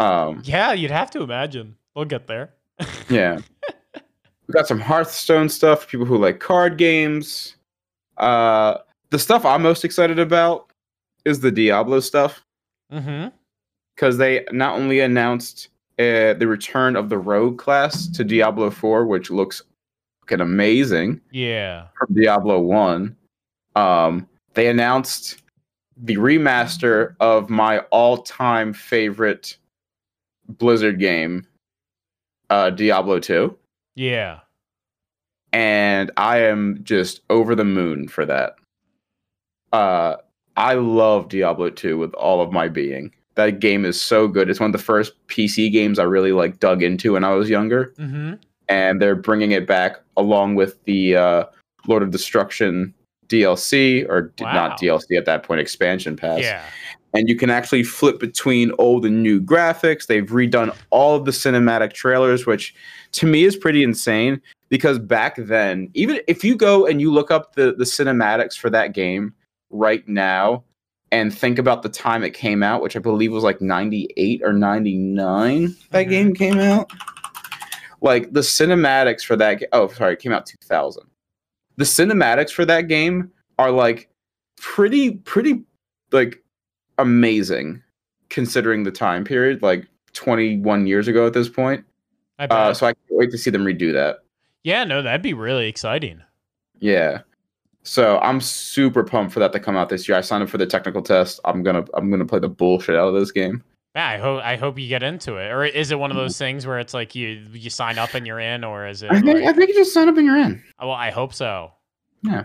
Um, yeah, you'd have to imagine. We'll get there. yeah. We got some Hearthstone stuff. for People who like card games. Uh, the stuff I'm most excited about is the Diablo stuff Mm-hmm. because they not only announced uh, the return of the Rogue class to Diablo 4, which looks fucking amazing Yeah. from Diablo 1. Um, they announced the remaster of my all-time favorite Blizzard game, uh, Diablo 2, Yeah. and I am just over the moon for that. Uh, I love Diablo 2 with all of my being. That game is so good. It's one of the first PC games I really like dug into when I was younger Mm-hmm. and they're bringing it back along with the uh, Lord of Destruction DLC or Wow. not DLC at that point expansion pass. Yeah. And you can actually flip between old and new graphics. They've redone all of the cinematic trailers, which to me is pretty insane because back then, even if you go and you look up the the cinematics for that game right now and think about the time it came out, which I believe was like 98 or 99 that Mhm. game came out. Like the cinematics for that oh sorry, it came out 2000. The cinematics for that game are like pretty pretty like amazing considering the time period like 21 years ago at this point. I bet. Uh, so I can't wait to see them redo that. yeah, no, that'd be really exciting. Yeah. So I'm super pumped for that to come out this year. I signed up for the technical test. I'm gonna I'm gonna play the bullshit out of this game. Yeah, I hope I hope you get into it. Or is it one of those things where it's like you you sign up and you're in, or is it? I think I think you just sign up and you're in. well, I hope so. Yeah.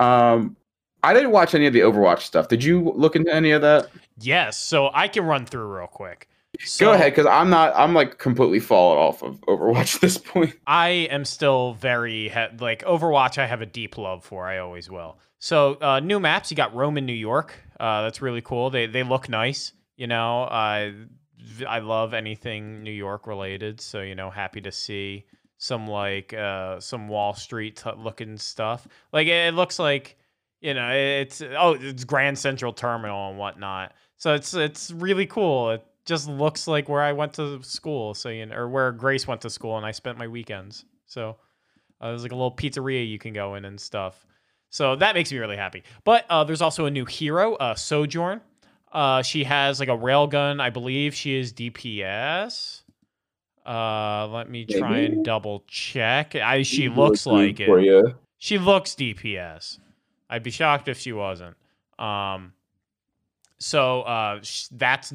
Um, I didn't watch any of the Overwatch stuff. Did you look into any of that? Yes, so I can run through real quick. So Go ahead, because I'm not. I'm like completely fallen off of Overwatch at this point. I am still very he- like Overwatch. I have a deep love for. I always will. So uh, new maps. You got Rome in New York. Uh, that's really cool. They they look nice. You know, I I love anything New York related. So you know, happy to see some like uh, some Wall Street t- looking stuff. Like it, it looks like you know it's oh it's Grand Central Terminal and whatnot. So it's it's really cool. It just looks like where I went to school. So you know, or where Grace went to school, and I spent my weekends. So uh, there's like a little pizzeria you can go in and stuff. So that makes me really happy. But uh, there's also a new hero, uh, Sojourn. Uh, she has like a railgun. I believe she is DPS. Uh, let me try and double check. I she looks like it. You. She looks DPS. I'd be shocked if she wasn't. Um, so uh, sh- that's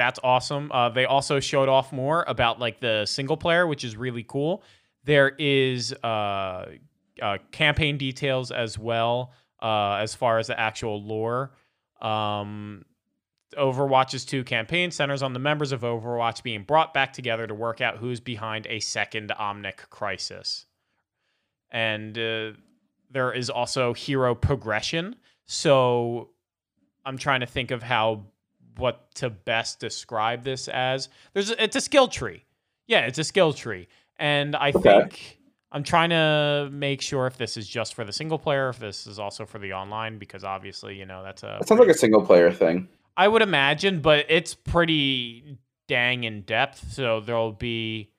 that's awesome. Uh, they also showed off more about like the single player, which is really cool. There is uh, uh, campaign details as well uh, as far as the actual lore. Um, Overwatch's 2 campaign centers on the members of Overwatch being brought back together to work out who's behind a second Omnic crisis. And uh, there is also hero progression. So I'm trying to think of how what to best describe this as. There's a, it's a skill tree. Yeah, it's a skill tree. And I Okay. think I'm trying to make sure if this is just for the single player, if this is also for the online, because obviously, you know, that's a. It sounds like a single player thing. I would imagine, but it's pretty dang in depth. So there'll be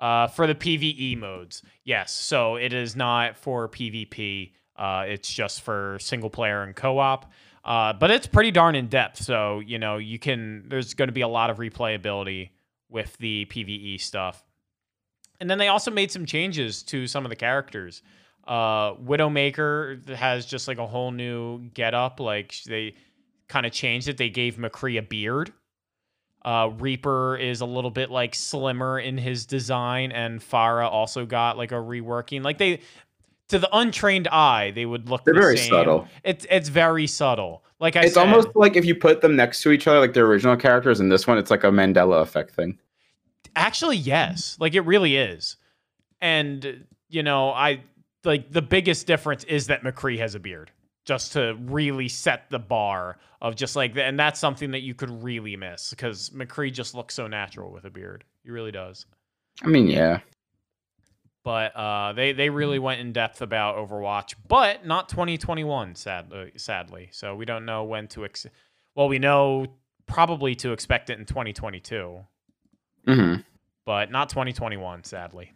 uh, for the PVE modes, yes. So it is not for PvP. Uh, it's just for single player and co-op. Uh, but it's pretty darn in depth. So you know you can. There's going to be a lot of replayability with the PVE stuff. And then they also made some changes to some of the characters. Uh, Widowmaker has just like a whole new get up. Like they kind of changed it. They gave McCree a beard. Uh, Reaper is a little bit like slimmer in his design, and Pharah also got like a reworking. Like they, to the untrained eye, they would look. They're the very same. subtle. It's it's very subtle. Like I it's said, almost like if you put them next to each other, like the original characters, and this one, it's like a Mandela effect thing. Actually, yes. Like it really is. And you know, I like the biggest difference is that McCree has a beard. Just to really set the bar of just like and that's something that you could really miss because McCree just looks so natural with a beard. He really does. I mean, yeah. But uh, they they really went in depth about Overwatch, but not 2021. Sadly, sadly. So we don't know when to. Ex- well, we know probably to expect it in 2022 hmm but not 2021, sadly.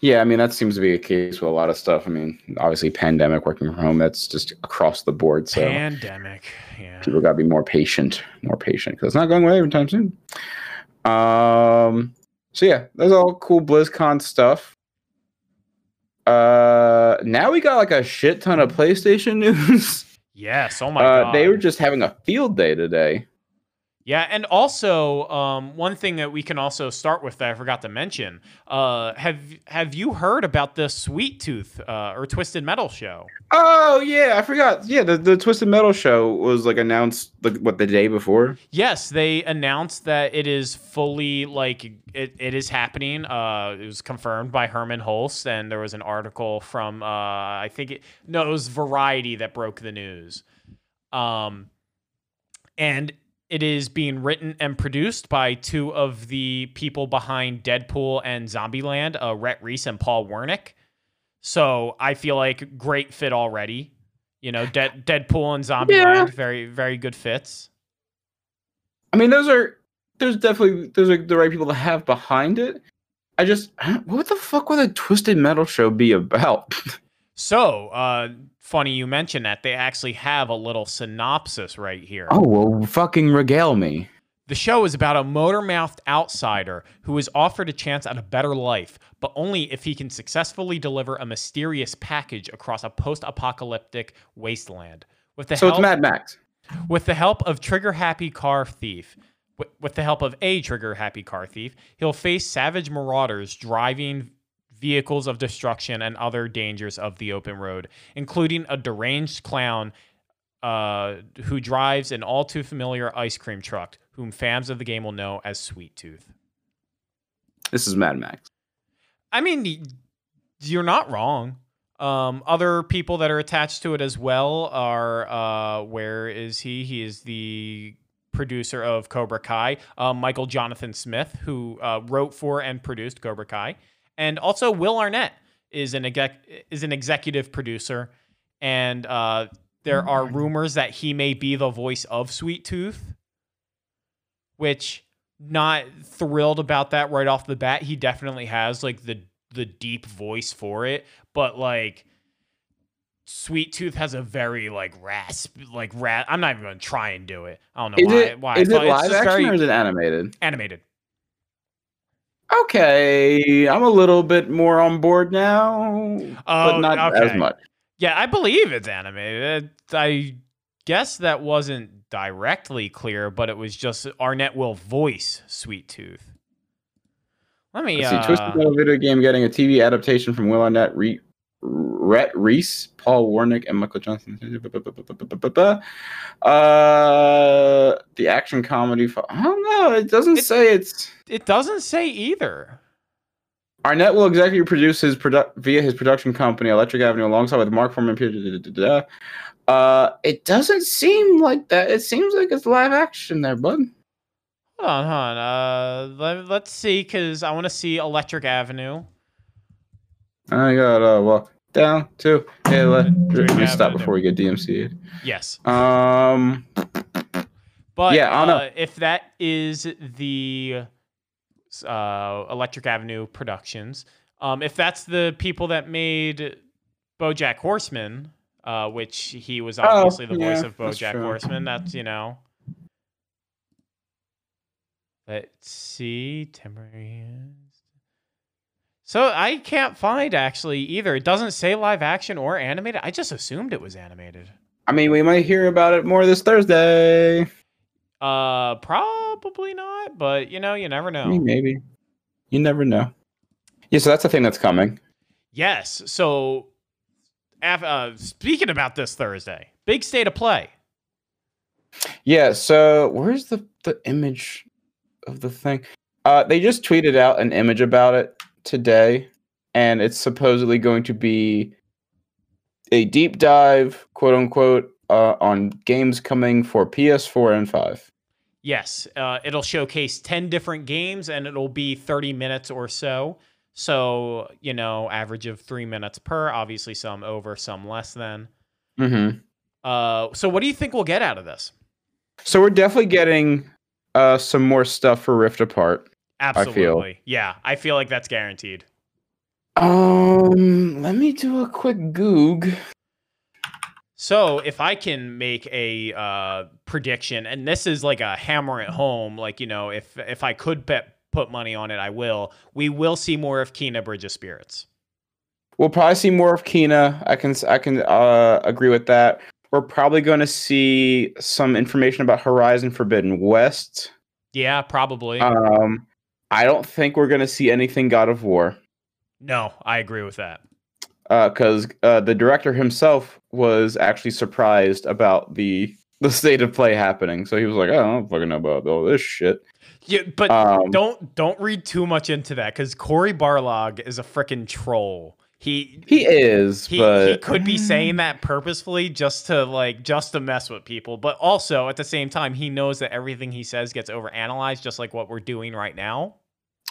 Yeah, I mean that seems to be a case with a lot of stuff. I mean, obviously, pandemic, working from home, that's just across the board. So Pandemic, yeah. people got to be more patient, more patient because it's not going away anytime soon. Um. So yeah, that's all cool BlizzCon stuff. Uh, now we got like a shit ton of PlayStation news. Yes. Oh my uh, god. they were just having a field day today. Yeah, and also um, one thing that we can also start with that I forgot to mention. Uh, have have you heard about the Sweet Tooth uh, or Twisted Metal show? Oh yeah, I forgot. Yeah, the, the Twisted Metal show was like announced like what the day before. Yes, they announced that it is fully like it, it is happening. Uh, it was confirmed by Hermen Hulst, and there was an article from uh, I think it no, it was Variety that broke the news. Um, and it is being written and produced by two of the people behind Deadpool and Zombieland, uh, Rhett Reese and Paul Wernick. So I feel like great fit already. You know, De- Deadpool and Zombieland, Yeah. very very good fits. I mean, those are there's definitely those are the right people to have behind it. I just what the fuck would a Twisted Metal show be about? So, uh, funny you mention that. They actually have a little synopsis right here. oh well, fucking regale me. The show is about a motor mouthed outsider who is offered a chance at a better life, but only if he can successfully deliver a mysterious package across a post apocalyptic wasteland. With the So help, it's Mad Max. with the help of trigger happy car thief, wi- with the help of a trigger happy car thief, he'll face savage marauders driving vehicles of destruction and other dangers of the open road, including a deranged clown uh, who drives an all too familiar ice cream truck, whom fans of the game will know as Sweet Tooth. This is Mad Max. I mean, you're not wrong. Um, other people that are attached to it as well are uh, where is he? He is the producer of Cobra Kai, uh, Michael Jonathan Smith, who uh, wrote for and produced Cobra Kai, and also Will Arnett is an exec- is an executive producer, and uh, there are rumors that he may be the voice of Sweet Tooth, which not thrilled about that right off the bat. He definitely has like the the deep voice for it, but like Sweet Tooth has a very like rasp like rat. I'm not even gonna try and do it. I don't know Is why. it why. is it live action very or is it animated? animated. Okay, I'm a little bit more on board now, but Oh, not as much. Yeah, I believe it's animated. I guess that wasn't directly clear, but it was just Arnett will voice Sweet Tooth. Let me. Let's see, Uh, Twisted Metal video game getting a TV adaptation from Will Arnett, Re- Rhett Reese, Paul Wernick, and Michael Johnson. Uh, the action comedy. fo- I don't know. It doesn't It- say it's. It doesn't say either. Arnett will executive produce his produ- via his production company, Electric Avenue, alongside with Marc Forman. Uh, it doesn't seem like that. It seems like it's live action there, bud. Hold on, hold on. Uh, let, let's see, because I want to see Electric Avenue. I gotta walk down to Electric. Let me stop before we get DMC'd. Yes. Um, But Yeah, I don't know. uh, if that is the uh, Electric Avenue Productions, um, if that's the people that made BoJack Horseman, uh, which he was obviously the voice Oh, of BoJack true. Horseman, that's you know. Let's see, temporary. So I can't find actually either. It doesn't say live action or animated. I just assumed it was animated. I mean, we might hear about it more this Thursday. Uh, probably not, but you know, you never I know. mean, maybe. You never know. Yeah, so that's the thing that's coming. Yes. So, af- uh, speaking about this Thursday, big state of play. Yeah, so where's the the image of the thing? Uh they just tweeted out an image about it today and it's supposedly going to be a deep dive, quote unquote, uh, on games coming for PS4 and 5. Yes, uh, it'll showcase 10 different games and it'll be 30 minutes or so. So, you know, average of three minutes per, obviously some over, some less than. Mm-hmm. Uh, so, what do you think we'll get out of this? So we're definitely getting uh some more stuff for Rift Apart. Absolutely. Yeah, I feel like that's guaranteed. Um, let me do a quick goog. So if I can make a uh, prediction, and this is like a hammer at home, like you know, if if I could bet put money on it, I will. We will see more of Kena Bridge of Spirits. We'll probably see more of Kena. I can I can uh, agree with that. We're probably going to see some information about Horizon Forbidden West. Yeah, probably. Um, I don't think we're going to see anything God of War no, I agree with that. Because uh, the director himself was actually surprised about the the state of play happening. So he was like, "I don't fucking know about all this shit." Yeah, but Um, don't don't read too much into that because Cory Barlog is a freaking troll. He he is, he, but he could be saying that purposefully just to like just to mess with people but also at the same time he knows that everything he says gets overanalyzed just like what we're doing right now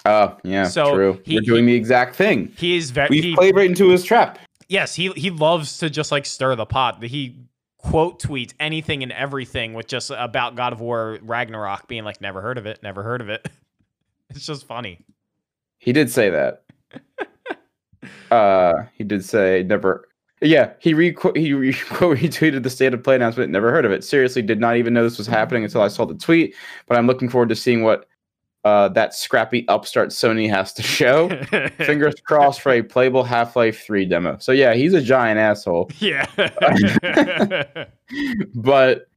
Oh, yeah, So true. he- We're doing the exact thing. he is very he, played right into his trap. yes he he loves to just like stir the pot he quote tweets anything and everything with just about god of war ragnarok being like never heard of it never heard of it it's just funny He did say that. uh, he did say never. Yeah, he re he re- retweeted the state of play announcement. Never heard of it. Seriously, did not even know this was happening until I saw the tweet. But I'm looking forward to seeing what uh, that scrappy upstart Sony has to show. Fingers crossed for a playable Half Life Three demo. So yeah, he's a giant asshole. yeah But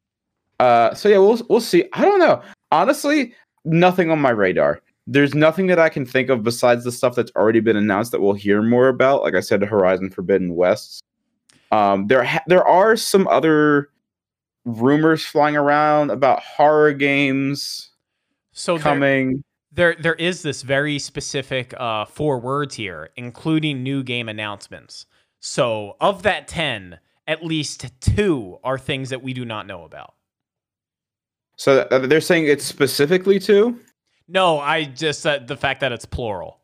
uh, so yeah, we'll we'll see. I don't know. Honestly, nothing on my radar. There's nothing that I can think of besides the stuff that's already been announced that we'll hear more about. Like I said, Horizon Forbidden West. Um, there ha- there are some other rumors flying around about horror games so coming. There, there is this very specific uh, four words here, including new game announcements. So, of that ten, at least two are things that we do not know about. So they're saying it's specifically two. No, I just said the fact that it's plural.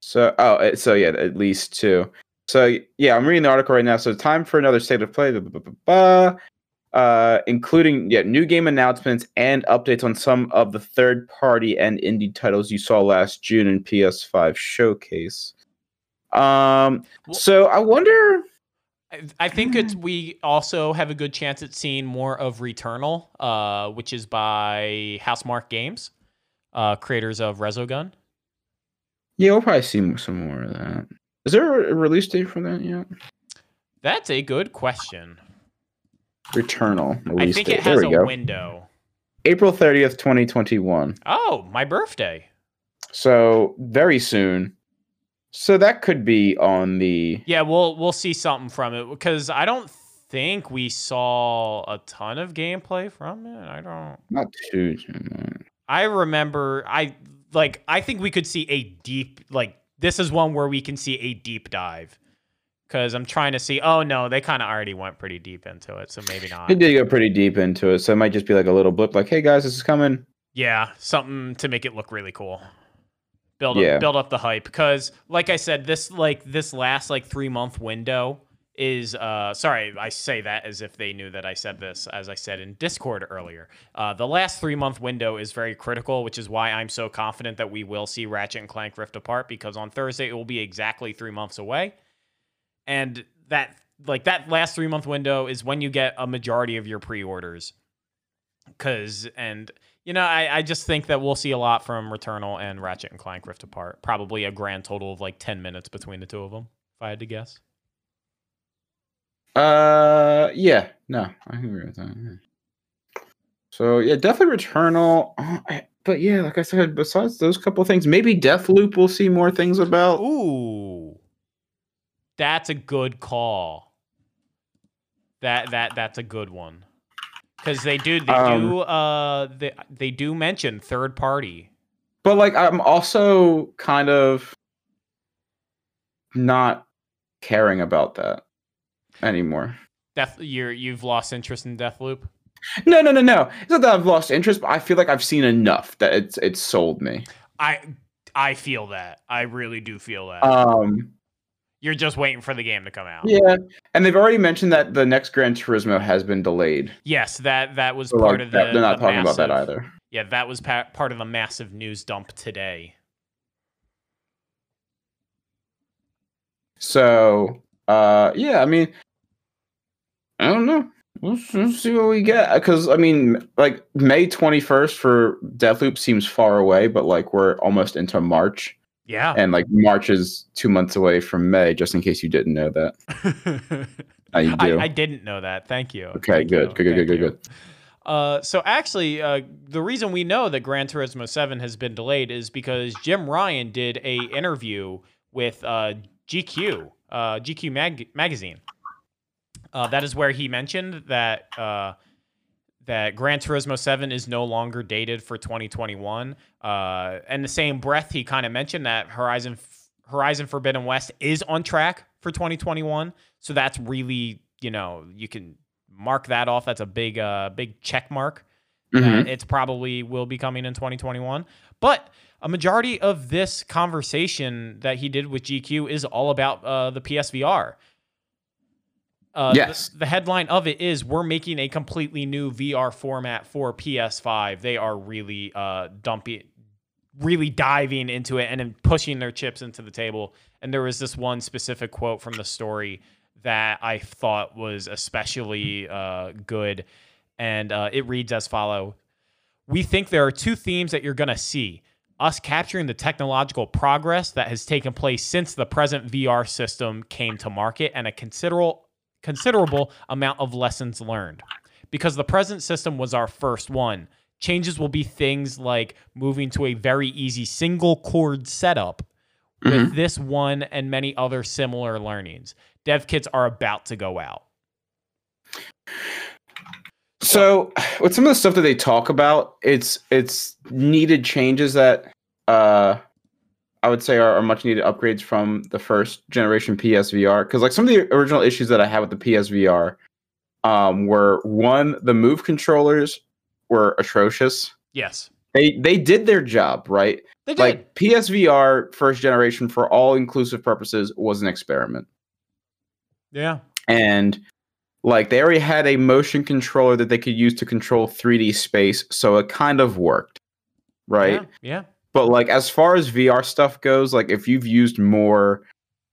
So oh, so yeah, at least two. So yeah, I'm reading the article right now. So time for another state of play, blah, blah, blah, uh, including yeah, new game announcements and updates on some of the third party and indie titles you saw last June in PS5 showcase. Um, Well- so I wonder. I, I think it's we also have a good chance at seeing more of Returnal, uh, which is by Housemarque Games, uh, creators of Resogun. Yeah, we'll probably see some more of that. Is there a release date for that yet? That's a good question. Returnal I think it has there we a go. window. April 30th, 2021. Oh, my birthday. So very soon. So that could be on the Yeah, we'll we'll see something from it because I don't think we saw a ton of gameplay from it. I don't. not too. too much. I remember I like I think we could see a deep like this is one where we can see a deep dive because I'm trying to see. Oh no, they kind of already went pretty deep into it, so maybe not. It did go pretty deep into it, so it might just be like a little blip, like, "Hey guys, this is coming." Yeah, something to make it look really cool. build Yeah. up build up the hype because like I said this like this last like 3 month window is uh sorry I say that as if they knew that I said this as I said in Discord earlier. Uh the last 3 month window is very critical which is why I'm so confident that we will see Ratchet and Clank Rift Apart because on Thursday it will be exactly 3 months away. And that like that last 3 month window is when you get a majority of your pre-orders. Cuz and you know, I, I just think that we'll see a lot from Returnal and Ratchet and Clank Rift Apart. Probably a grand total of like 10 minutes between the two of them, if I had to guess. Uh, yeah, no, I can agree with that. yeah. So yeah, definitely Returnal. I- but yeah, like I said, besides those couple things, maybe Deathloop we'll see more things about. Ooh. That's a good call. That that that's a good one. Cuz they do they Um, do uh they, they do mention third party. But like, I'm also kind of not caring about that anymore. Death you're you've lost interest in Deathloop. No, no, no, no. It's not that I've lost interest, but I feel like I've seen enough that it's it's sold me. I I feel that. I really do feel that. Um, you're just waiting for the game to come out. yeah, and they've already mentioned that the next Gran Turismo has been delayed. Yes, that that was So, part like, of the. that- they're not the talking about that either. Yeah, that was pa- part of the massive news dump today. So, uh, yeah, I mean, I don't know. We'll, s- we'll see what we get. Because I mean, like May twenty first for Deathloop seems far away, but like we're almost into March, Yeah. and like March is two months away from May. Just in case you didn't know that, I, do. I didn't know that. Thank you. okay, Thank good, you. good, good, Thank good, good, good. Uh, so actually, uh, the reason we know that Gran Turismo Seven has been delayed is because Jim Ryan did a interview with uh, GQ, uh, GQ mag- magazine. Uh, that is where he mentioned that uh, that Gran Turismo Seven is no longer dated for 2021. Uh, in the same breath, he kind of mentioned that Horizon Horizon Forbidden West is on track for 2021. So that's really you know you can mark that off. That's a big uh big check mark. Mhm. That it's probably will be coming in 2021. But a majority of this conversation that he did with GQ is all about uh, the PSVR. Uh, the- Yes. The, headline of it is We're making a completely new VR format for PS5. They are really uh, dumping, really diving into it and then pushing their chips into the table. And there was this one specific quote from the story that I thought was especially uh, good. And uh, it reads as follow We think there are two themes that you're going to see us capturing the technological progress that has taken place since the present VR system came to market and a considerable considerable amount of lessons learned. Because the present system was our first one, changes will be things like moving to a very easy single cord setup with this one and many other similar learnings. Dev kits are about to go out. So, with some of the stuff that they talk about, it's it's needed changes that uh, I would say are, are much needed upgrades from the first generation PSVR. Because like some of the original issues that I had with the PSVR um, were one, the move controllers were atrocious. Yes. They they did their job right. They did. Like PSVR first generation, for all inclusive purposes, was an experiment yeah. and like they already had a motion controller that they could use to control 3D space, so it kind of worked, right? Yeah. yeah. But like as far as VR stuff goes, like if you've used more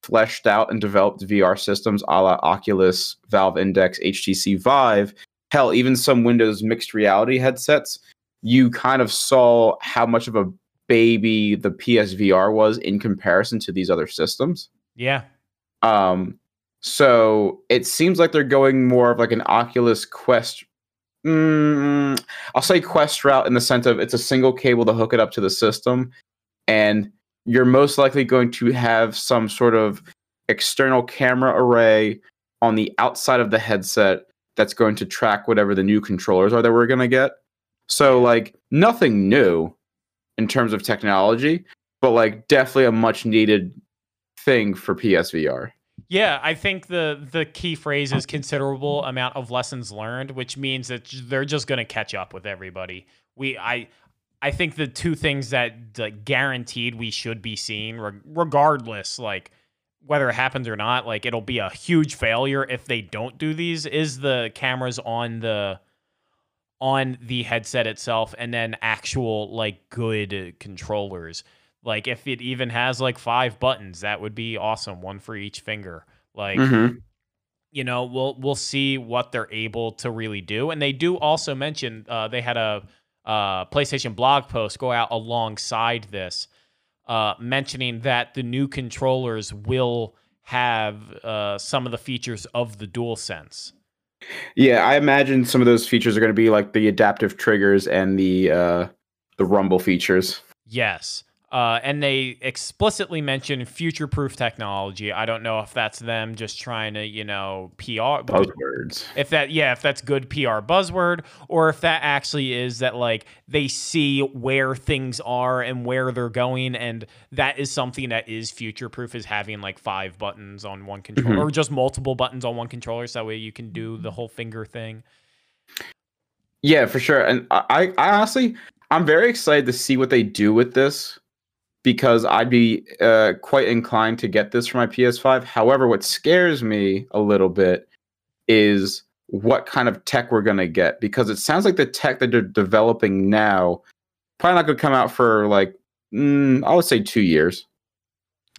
fleshed out and developed VR systems, a la Oculus, Valve Index, HTC Vive, hell, even some Windows mixed reality headsets, you kind of saw how much of a baby the PSVR was in comparison to these other systems. Yeah. Um, so it seems like they're going more of like an Oculus Quest. Mm, I'll say Quest route in the sense of it's a single cable to hook it up to the system, and you're most likely going to have some sort of external camera array on the outside of the headset that's going to track whatever the new controllers are that we're going to get. So like nothing new in terms of technology, but like definitely a much needed thing for PSVR. Yeah, I think the the key phrase is considerable amount of lessons learned, which means that they're just going to catch up with everybody. We I I think the two things that like guaranteed we should be seeing, reg- regardless, like whether it happens or not, like it'll be a huge failure if they don't do these. Is the cameras on the on the headset itself, and then actual like good controllers. Like if it even has like five buttons, that would be awesome. One for each finger. Like Mhm. you know, we'll we'll see what they're able to really do. And they do also mention uh, they had a uh, PlayStation blog post go out alongside this, uh, mentioning that the new controllers will have uh, some of the features of the DualSense. Yeah, I imagine some of those features are going to be like the adaptive triggers and the uh, the rumble features. Yes. Uh, and they explicitly mention future-proof technology. I don't know if that's them just trying to, you know, PR. Buzzwords. if that yeah if that's good pr buzzword or if that actually is that like they see where things are and where they're going and that is something that is future proof is having like five buttons on one controller Mhm. or just multiple buttons on one controller so that way you can do the whole finger thing Yeah, for sure. And I, I honestly, I'm very excited to see what they do with this because I'd be uh, quite inclined to get this for my PS5. However, what scares me a little bit is what kind of tech we're going to get because it sounds like the tech that they're developing now probably not going to come out for like mm, I would say two years.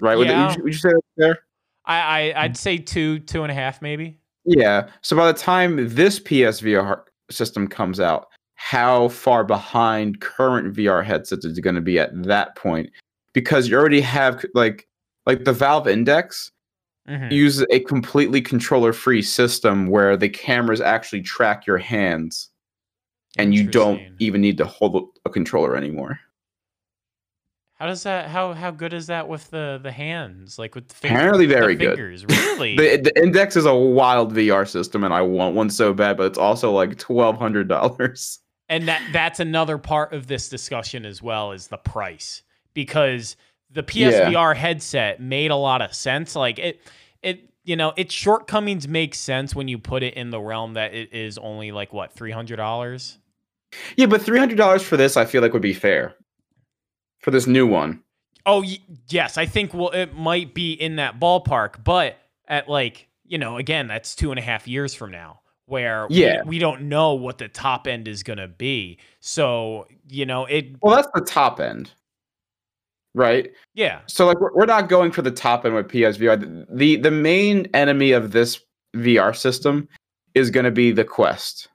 Right? Would, Yeah. would, you, would you say that there? I, I i'd say two two and a half maybe Yeah. So by the time this PSVR system comes out, how far behind current VR headsets is it going to be at that point? Because you already have like like the Valve Index Mhm. uses a completely controller-free system where the cameras actually track your hands, and you don't even need to hold a controller anymore. how does that how how good is that with the the hands like with the fingers, Apparently the very good. fingers really The, the Index is a wild VR system, and I want one so bad, but it's also like twelve hundred dollars. and that that's another part of this discussion as well is the price because the PSVR headset made a lot of sense. Like it it you know its shortcomings make sense when you put it in the realm that it is only like what $300 Yeah, but three hundred dollars for this, I feel like would be fair. For this new one. oh y- yes i think well it might be in that ballpark but at like you know again that's two and a half years from now where we- Yeah. we, don't know what the top end is going to be. So you know it Well, that's the top end, right? yeah So like we're, we're not going for the top end with PSVR. The the, the main enemy of this VR system is going to be the Quest.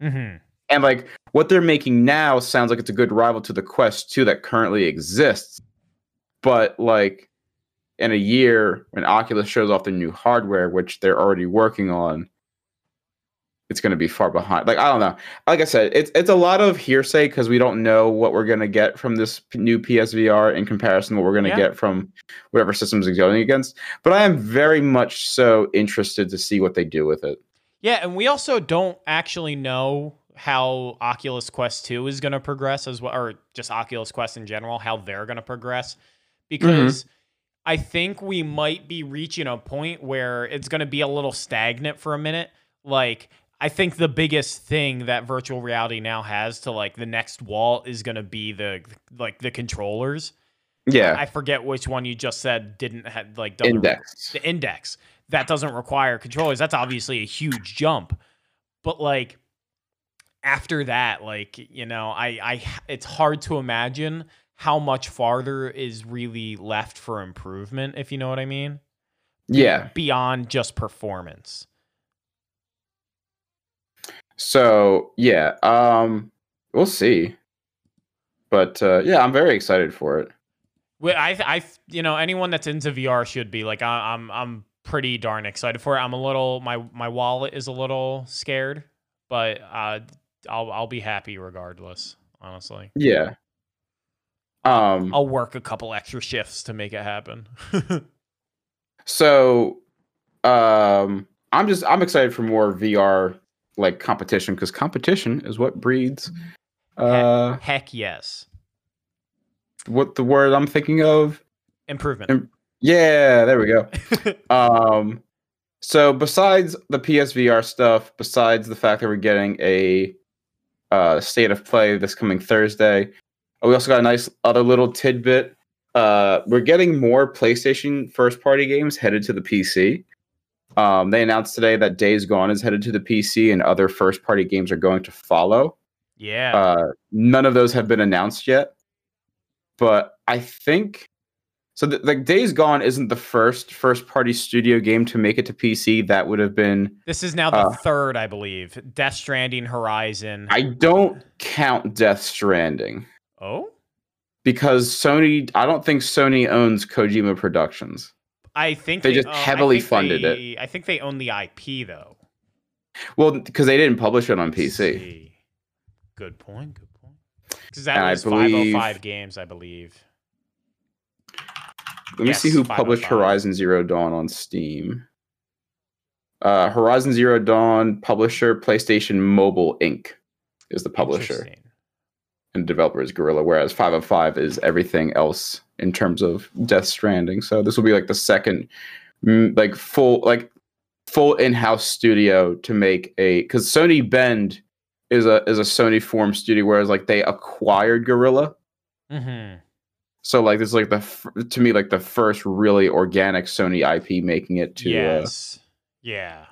hmm And like what they're making now sounds like it's a good rival to the Quest 2 that currently exists. But like in a year when Oculus shows off the new hardware, which they're already working on, it's going to be far behind. Like I don't know. Like I said, it's it's a lot of hearsay because we don't know what we're going to get from this new PSVR in comparison to what we're going to Yeah. get from whatever systems it's going against. But I am very much so interested to see what they do with it. Yeah, and we also don't actually know how Oculus Quest 2 is going to progress as well, or just Oculus Quest in general, how they're going to progress. Because mm-hmm. I think we might be reaching a point where it's going to be a little stagnant for a minute. Like, I think the biggest thing that virtual reality now has to like the next wall is going to be the like the controllers. Yeah, I forget which one you just said didn't have like index. the index that doesn't require controllers that's obviously a huge jump but like after that like you know i i it's hard to imagine how much farther is really left for improvement if you know what i mean Yeah. beyond just performance So yeah, um, we'll see. But uh, yeah, I'm very excited for it. Well, I, I, you know, anyone that's into VR should be like, I, I'm, I'm pretty darn excited for it. I'm a little, my, my wallet is a little scared, but uh, I'll, I'll be happy regardless. Honestly, Yeah. Um. I'll work a couple extra shifts to make it happen. So, um, I'm just I'm excited for more VR like competition because competition is what breeds. Uh, Heck yes, what the word I'm thinking of? improvement. Im- Yeah, there we go. Um, so besides the PSVR stuff, besides the fact that we're getting a uh, state of play this coming Thursday, we also got a nice other little tidbit. Uh, we're getting more PlayStation first party games headed to the PC. Um, they announced today that Days Gone is headed to the PC, and other first party games are going to follow. Yeah. Uh, none of those have been announced yet, but I think so. The, like Days Gone isn't the first first party studio game to make it to PC. That would have been. this is now the uh, third, I believe. Death Stranding, Horizon. I don't count Death Stranding oh, because Sony. I don't think Sony owns Kojima Productions. I think They just oh, heavily think funded it. I think they own the IP though. Well, because they didn't publish it on PC. Good point. Good point. Because that was believe- 505 games, I believe. Let me see who published Horizon Zero Dawn on Steam. Uh, Horizon Zero Dawn publisher PlayStation Mobile Inc. is the publisher. And developer is Guerrilla, whereas 505 is everything else in terms of Death Stranding. So this will be like the second, mm, like full, like full in-house studio to make a because Sony Bend is a is a Sony form studio, whereas like they acquired Guerrilla. Mhm. So like this is like the to me like the first really organic Sony IP making it to uh, Yes. yeah.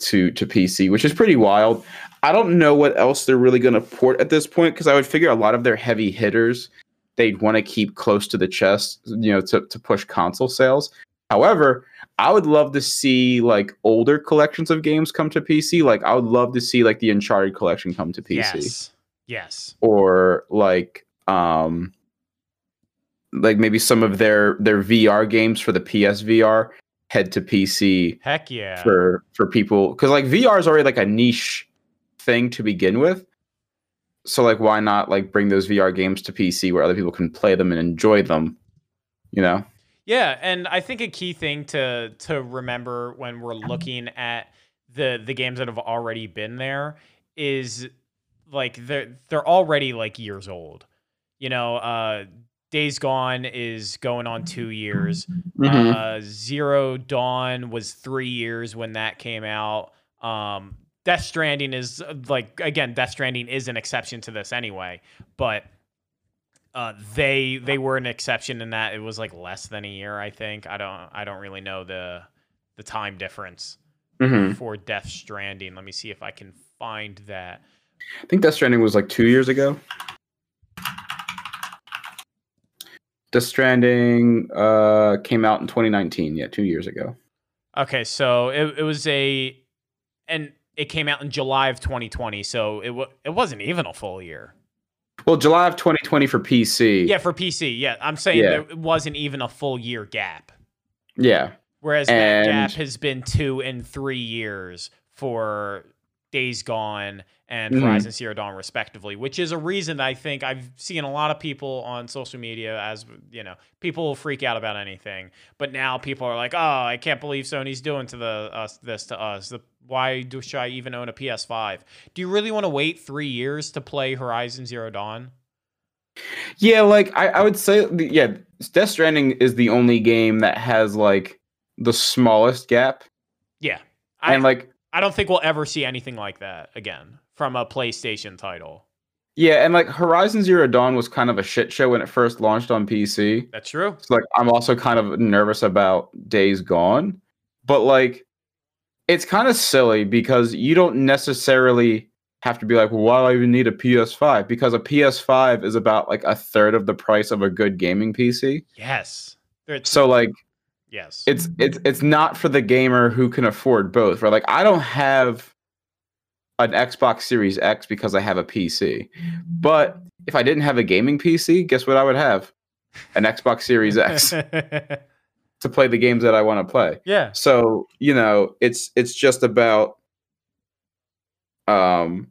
to to PC, which is pretty wild. I don't know what else they're really going to port at this point because I would figure a lot of their heavy hitters they'd want to keep close to the chest, you know, to to push console sales. However, I would love to see like older collections of games come to PC. Like I would love to see like the Uncharted collection come to PC Yes. Yes. or like um like maybe some of their their VR games for the PSVR head to PC Heck yeah. for for people because like VR is already like a niche thing to begin with. So like, why not like bring those VR games to PC where other people can play them and enjoy them? You know? Yeah, and I think a key thing to to remember when we're looking at the the games that have already been there is like they're they're already like years old. You know, uh Days Gone is going on 2 years. Mhm. Uh Zero Dawn was 3 years when that came out. Um Death Stranding is like again, Death Stranding is an exception to this anyway, but uh, they they were an exception in that it was like less than a year. I think I don't I don't really know the the time difference Mhm. for Death Stranding. Let me see if I can find that. I think Death Stranding was like two years ago. Death Stranding uh, came out in 2019. Yeah, two years ago. Okay, so it, it was a and it came out in July of 2020, so it wa it wasn't even a full year. Well, July of 2020 for PC. Yeah, for PC. Yeah, I'm saying Yeah. there wasn't even a full year gap. Yeah. Whereas that gap has been two and three years for Days Gone and Mhm. Horizon Zero Dawn, respectively, which is a reason I think I've seen a lot of people on social media as you know, people will freak out about anything, but now people are like, "Oh, I can't believe Sony's doing to the us this to us. The, why do should I even own a PS5? Do you really want to wait three years to play Horizon Zero Dawn? Yeah, like I, I would say, yeah, Death Stranding is the only game that has like the smallest gap, Yeah, I, and like I don't think we'll ever see anything like that again from a PlayStation title. yeah, and like Horizon Zero Dawn was kind of a shit show when it first launched on PC. That's true. So like I'm also kind of nervous about Days Gone, but like it's kind of silly because you don't necessarily have to be like, well, why do I even need a PS5? Because a PS5 is about like a third of the price of a good gaming PC. Yes. There- So like yes. it's it's it's not for the gamer who can afford both. Right? Like I don't have an Xbox Series X because I have a PC. But if I didn't have a gaming PC, guess what I would have? An Xbox Series X to play the games that I want to play. yeah. So, you know, it's it's just about um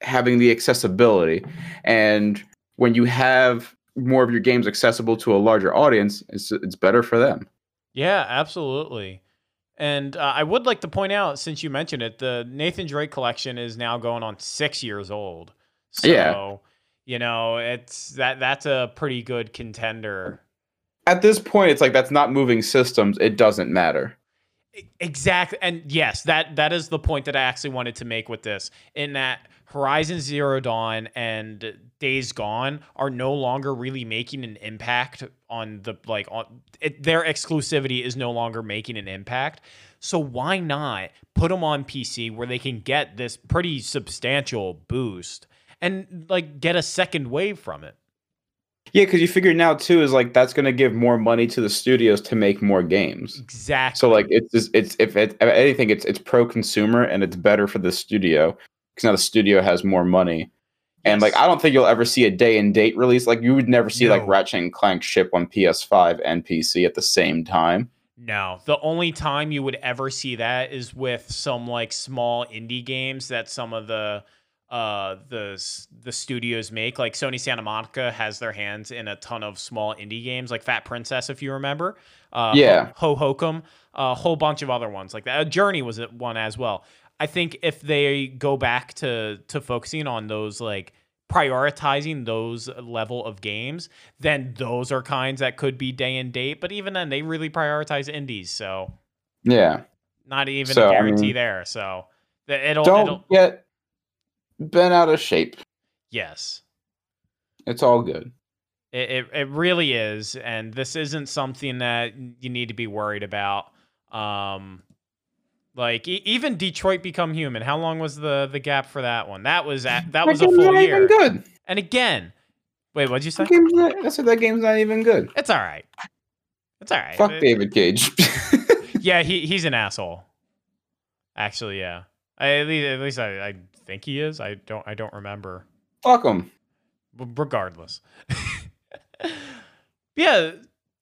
having the accessibility and when you have more of your games accessible to a larger audience, it's it's better for them. Yeah, absolutely. And uh, I would like to point out, since you mentioned it, the Nathan Drake collection is now going on six years old. So, Yeah. you know, it's that that's a pretty good contender. At this point, it's like that's not moving systems. It doesn't matter. Exactly. And yes, that that is the point that I actually wanted to make with this. In that Horizon Zero Dawn and Days Gone are no longer really making an impact on the like on it, their exclusivity is no longer making an impact. So why not put them on PC where they can get this pretty substantial boost and like get a second wave from it? Yeah, because you figure now too is like that's going to give more money to the studios to make more games. Exactly. So like it's just, it's if, it, if anything it's it's pro consumer and it's better for the studio because now the studio has more money. And like I don't think you'll ever see a day and date release. Like you would never see like No. Ratchet and Clank ship on PS5 and PC at the same time. No, the only time you would ever see that is with some like small indie games that some of the uh the the studios make. Like Sony Santa Monica has their hands in a ton of small indie games, like Fat Princess, if you remember. Uh, Yeah. Hohokum, a whole bunch of other ones like that. Uh, Journey was one as well. I think if they go back to to focusing on those like prioritizing those level of games, then those are kinds that could be day and date. But even then, they really prioritize indies, so Yeah. not even So, a I guarantee mean, there. So it'll, Don't it'll get bent out of shape. yes, It's all good. it, it it really is, and this isn't something that you need to be worried about. Um, like e- even Detroit Become Human. How long was the the gap for that one? That was at, that was a full not year. even good. And again, wait, what'd you say? That not, I said that game's not even good. It's all right. It's all right. Fuck Uh, David Cage. Yeah, he he's an asshole. Actually, yeah. I, at least at least I, I think he is. I don't I don't remember. Fuck him. Regardless. yeah.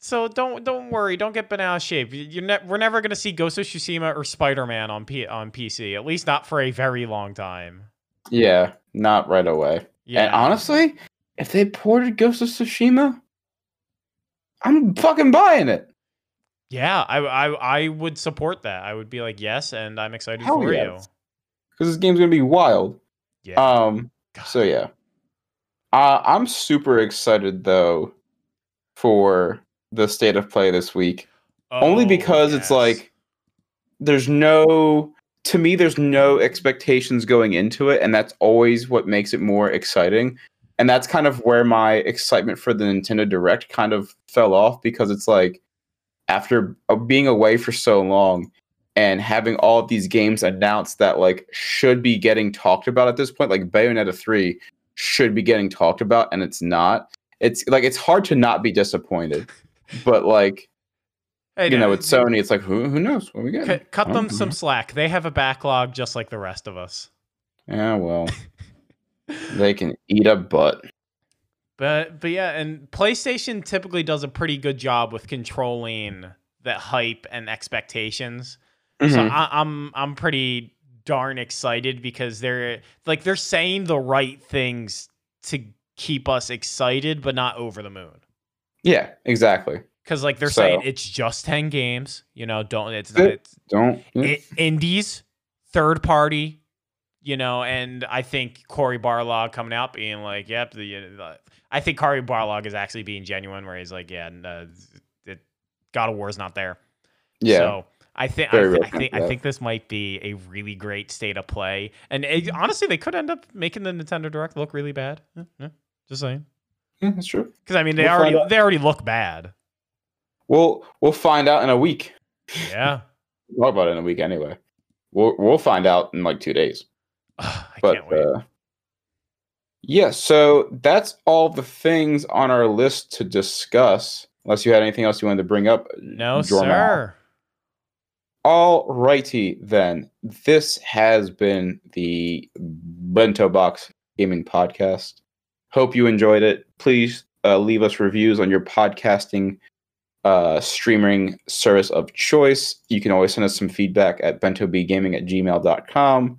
So don't don't worry. Don't get out shape. You- You're ne- we're never gonna see Ghost of Tsushima or Spider Man on P- on PC. At least not for a very long time. Yeah, not right away. Yeah. And honestly, if they ported Ghost of Tsushima, I'm fucking buying it. yeah, I, I I would support that. I would be like yes, and I'm excited Hell for yes. Because this game's gonna be wild. Yeah. Um. God. So yeah, uh, I'm super excited though for the state of play this week. only Oh, because it's like there's no to me there's no expectations going into it and that's always what makes it more exciting. And that's kind of where my excitement for the Nintendo Direct kind of fell off because it's like after uh, being away for so long and having all of these games announced that like should be getting talked about at this point like Bayonetta 3 should be getting talked about and it's not. It's like it's hard to not be disappointed but like Hey, you no, know, with Sony, it's like who who knows what we get. Cut, cut them some slack. They have a backlog just like the rest of us. Yeah, well, they can eat a butt. But but yeah, and PlayStation typically does a pretty good job with controlling the hype and expectations. So Mhm. I, I'm I'm pretty darn excited because they're like they're saying the right things to keep us excited, but not over the moon. Yeah, exactly. Because like they're So- saying it's just ten games. You know, don't it's it's Don't. I- indies, third party, you know, and I think Cory Barlog coming out being like, "Yep," the, uh, I think Cory Barlog is actually being genuine, where he's like, "Yeah, no, it, God of War's not there." yeah. So I think I, th- I think I think this might be a really great state of play, and it, honestly, they could end up making the Nintendo Direct look really bad. Yeah, yeah, just saying, yeah, that's true. because I mean, they We'll already they already look bad. We'll we'll find out in a week. Yeah, We'll talk about it in a week anyway. We'll we'll find out in like two days. I But can't wait. uh, yeah, so that's all the things on our list to discuss. Unless you had anything else you wanted to bring up. no, Jorma. sir. All righty then. This has been the Bento Box Gaming Podcast. Hope you enjoyed it. Please uh, leave us reviews on your podcasting uh, streaming service of choice. You can always send us some feedback at bentobgaming at gmail.com.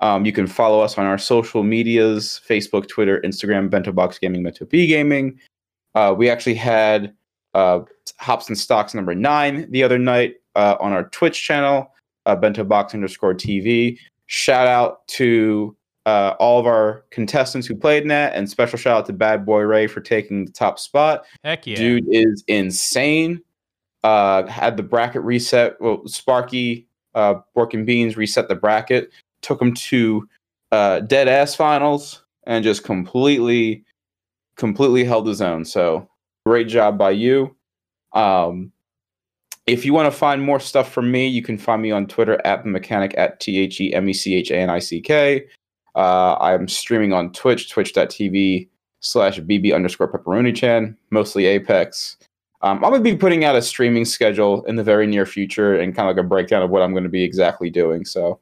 Um, you can follow us on our social medias Facebook, Twitter, Instagram, Bento Box Gaming, Bento B Gaming. Uh, we actually had uh, Hops and Stocks number nine the other night uh, on our Twitch channel, uh, Bento Box underscore TV. Shout out to uh, all of our contestants who played in that, and special shout out to Bad Boy Ray for taking the top spot. Heck yeah. Dude is insane. Uh, had the bracket reset. Well, Sparky, uh, Bork and Beans reset the bracket. Took him to uh, dead ass finals and just completely, completely held his own. So great job by you. Um, if you want to find more stuff from me, you can find me on Twitter at the mechanic at T H E M E C H A N I C K. Uh, I'm streaming on Twitch, twitch.tv slash BB underscore pepperoni chan, mostly Apex. Um, I'm going to be putting out a streaming schedule in the very near future and kind of like a breakdown of what I'm going to be exactly doing. So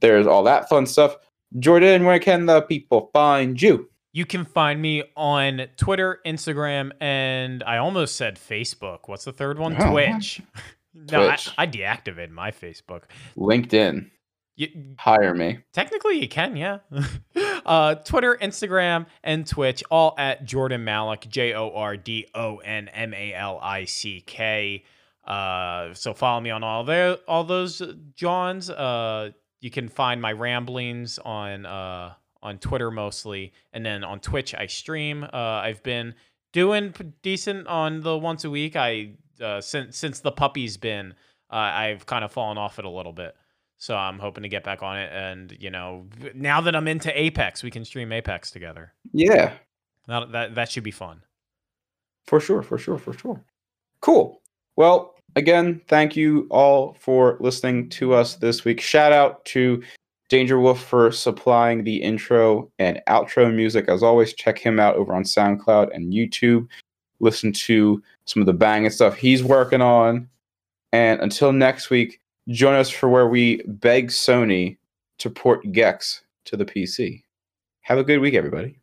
there's all that fun stuff. Jordon, where can the people find you? You can find me on Twitter, Instagram, and I almost said Facebook. What's the third one? Oh, Twitch. no, Twitch. I, I deactivated my Facebook. LinkedIn. You, Hire me. technically, you can, yeah. uh, Twitter, Instagram, and Twitch, all at Jordon Malick, J O R D O N M A L I C K. Uh, so follow me on all there, all those uh, Johns. Uh, you can find my ramblings on uh on Twitter mostly, and then on Twitch I stream. Uh, I've been doing p- decent on the once a week. I uh, since since the puppy's been, uh, I've kind of fallen off it a little bit. So I'm hoping to get back on it, and you know, now that I'm into Apex, we can stream Apex together. Yeah, That that, that should be fun. for sure, for sure, for sure. Cool. Well, again, thank you all for listening to us this week. Shout out to Danger Wolf for supplying the intro and outro music. As always, check him out over on SoundCloud and YouTube. Listen to some of the banging stuff he's working on. And until next week, join us for where we beg Sony to port Gex to the PC. Have a good week, everybody.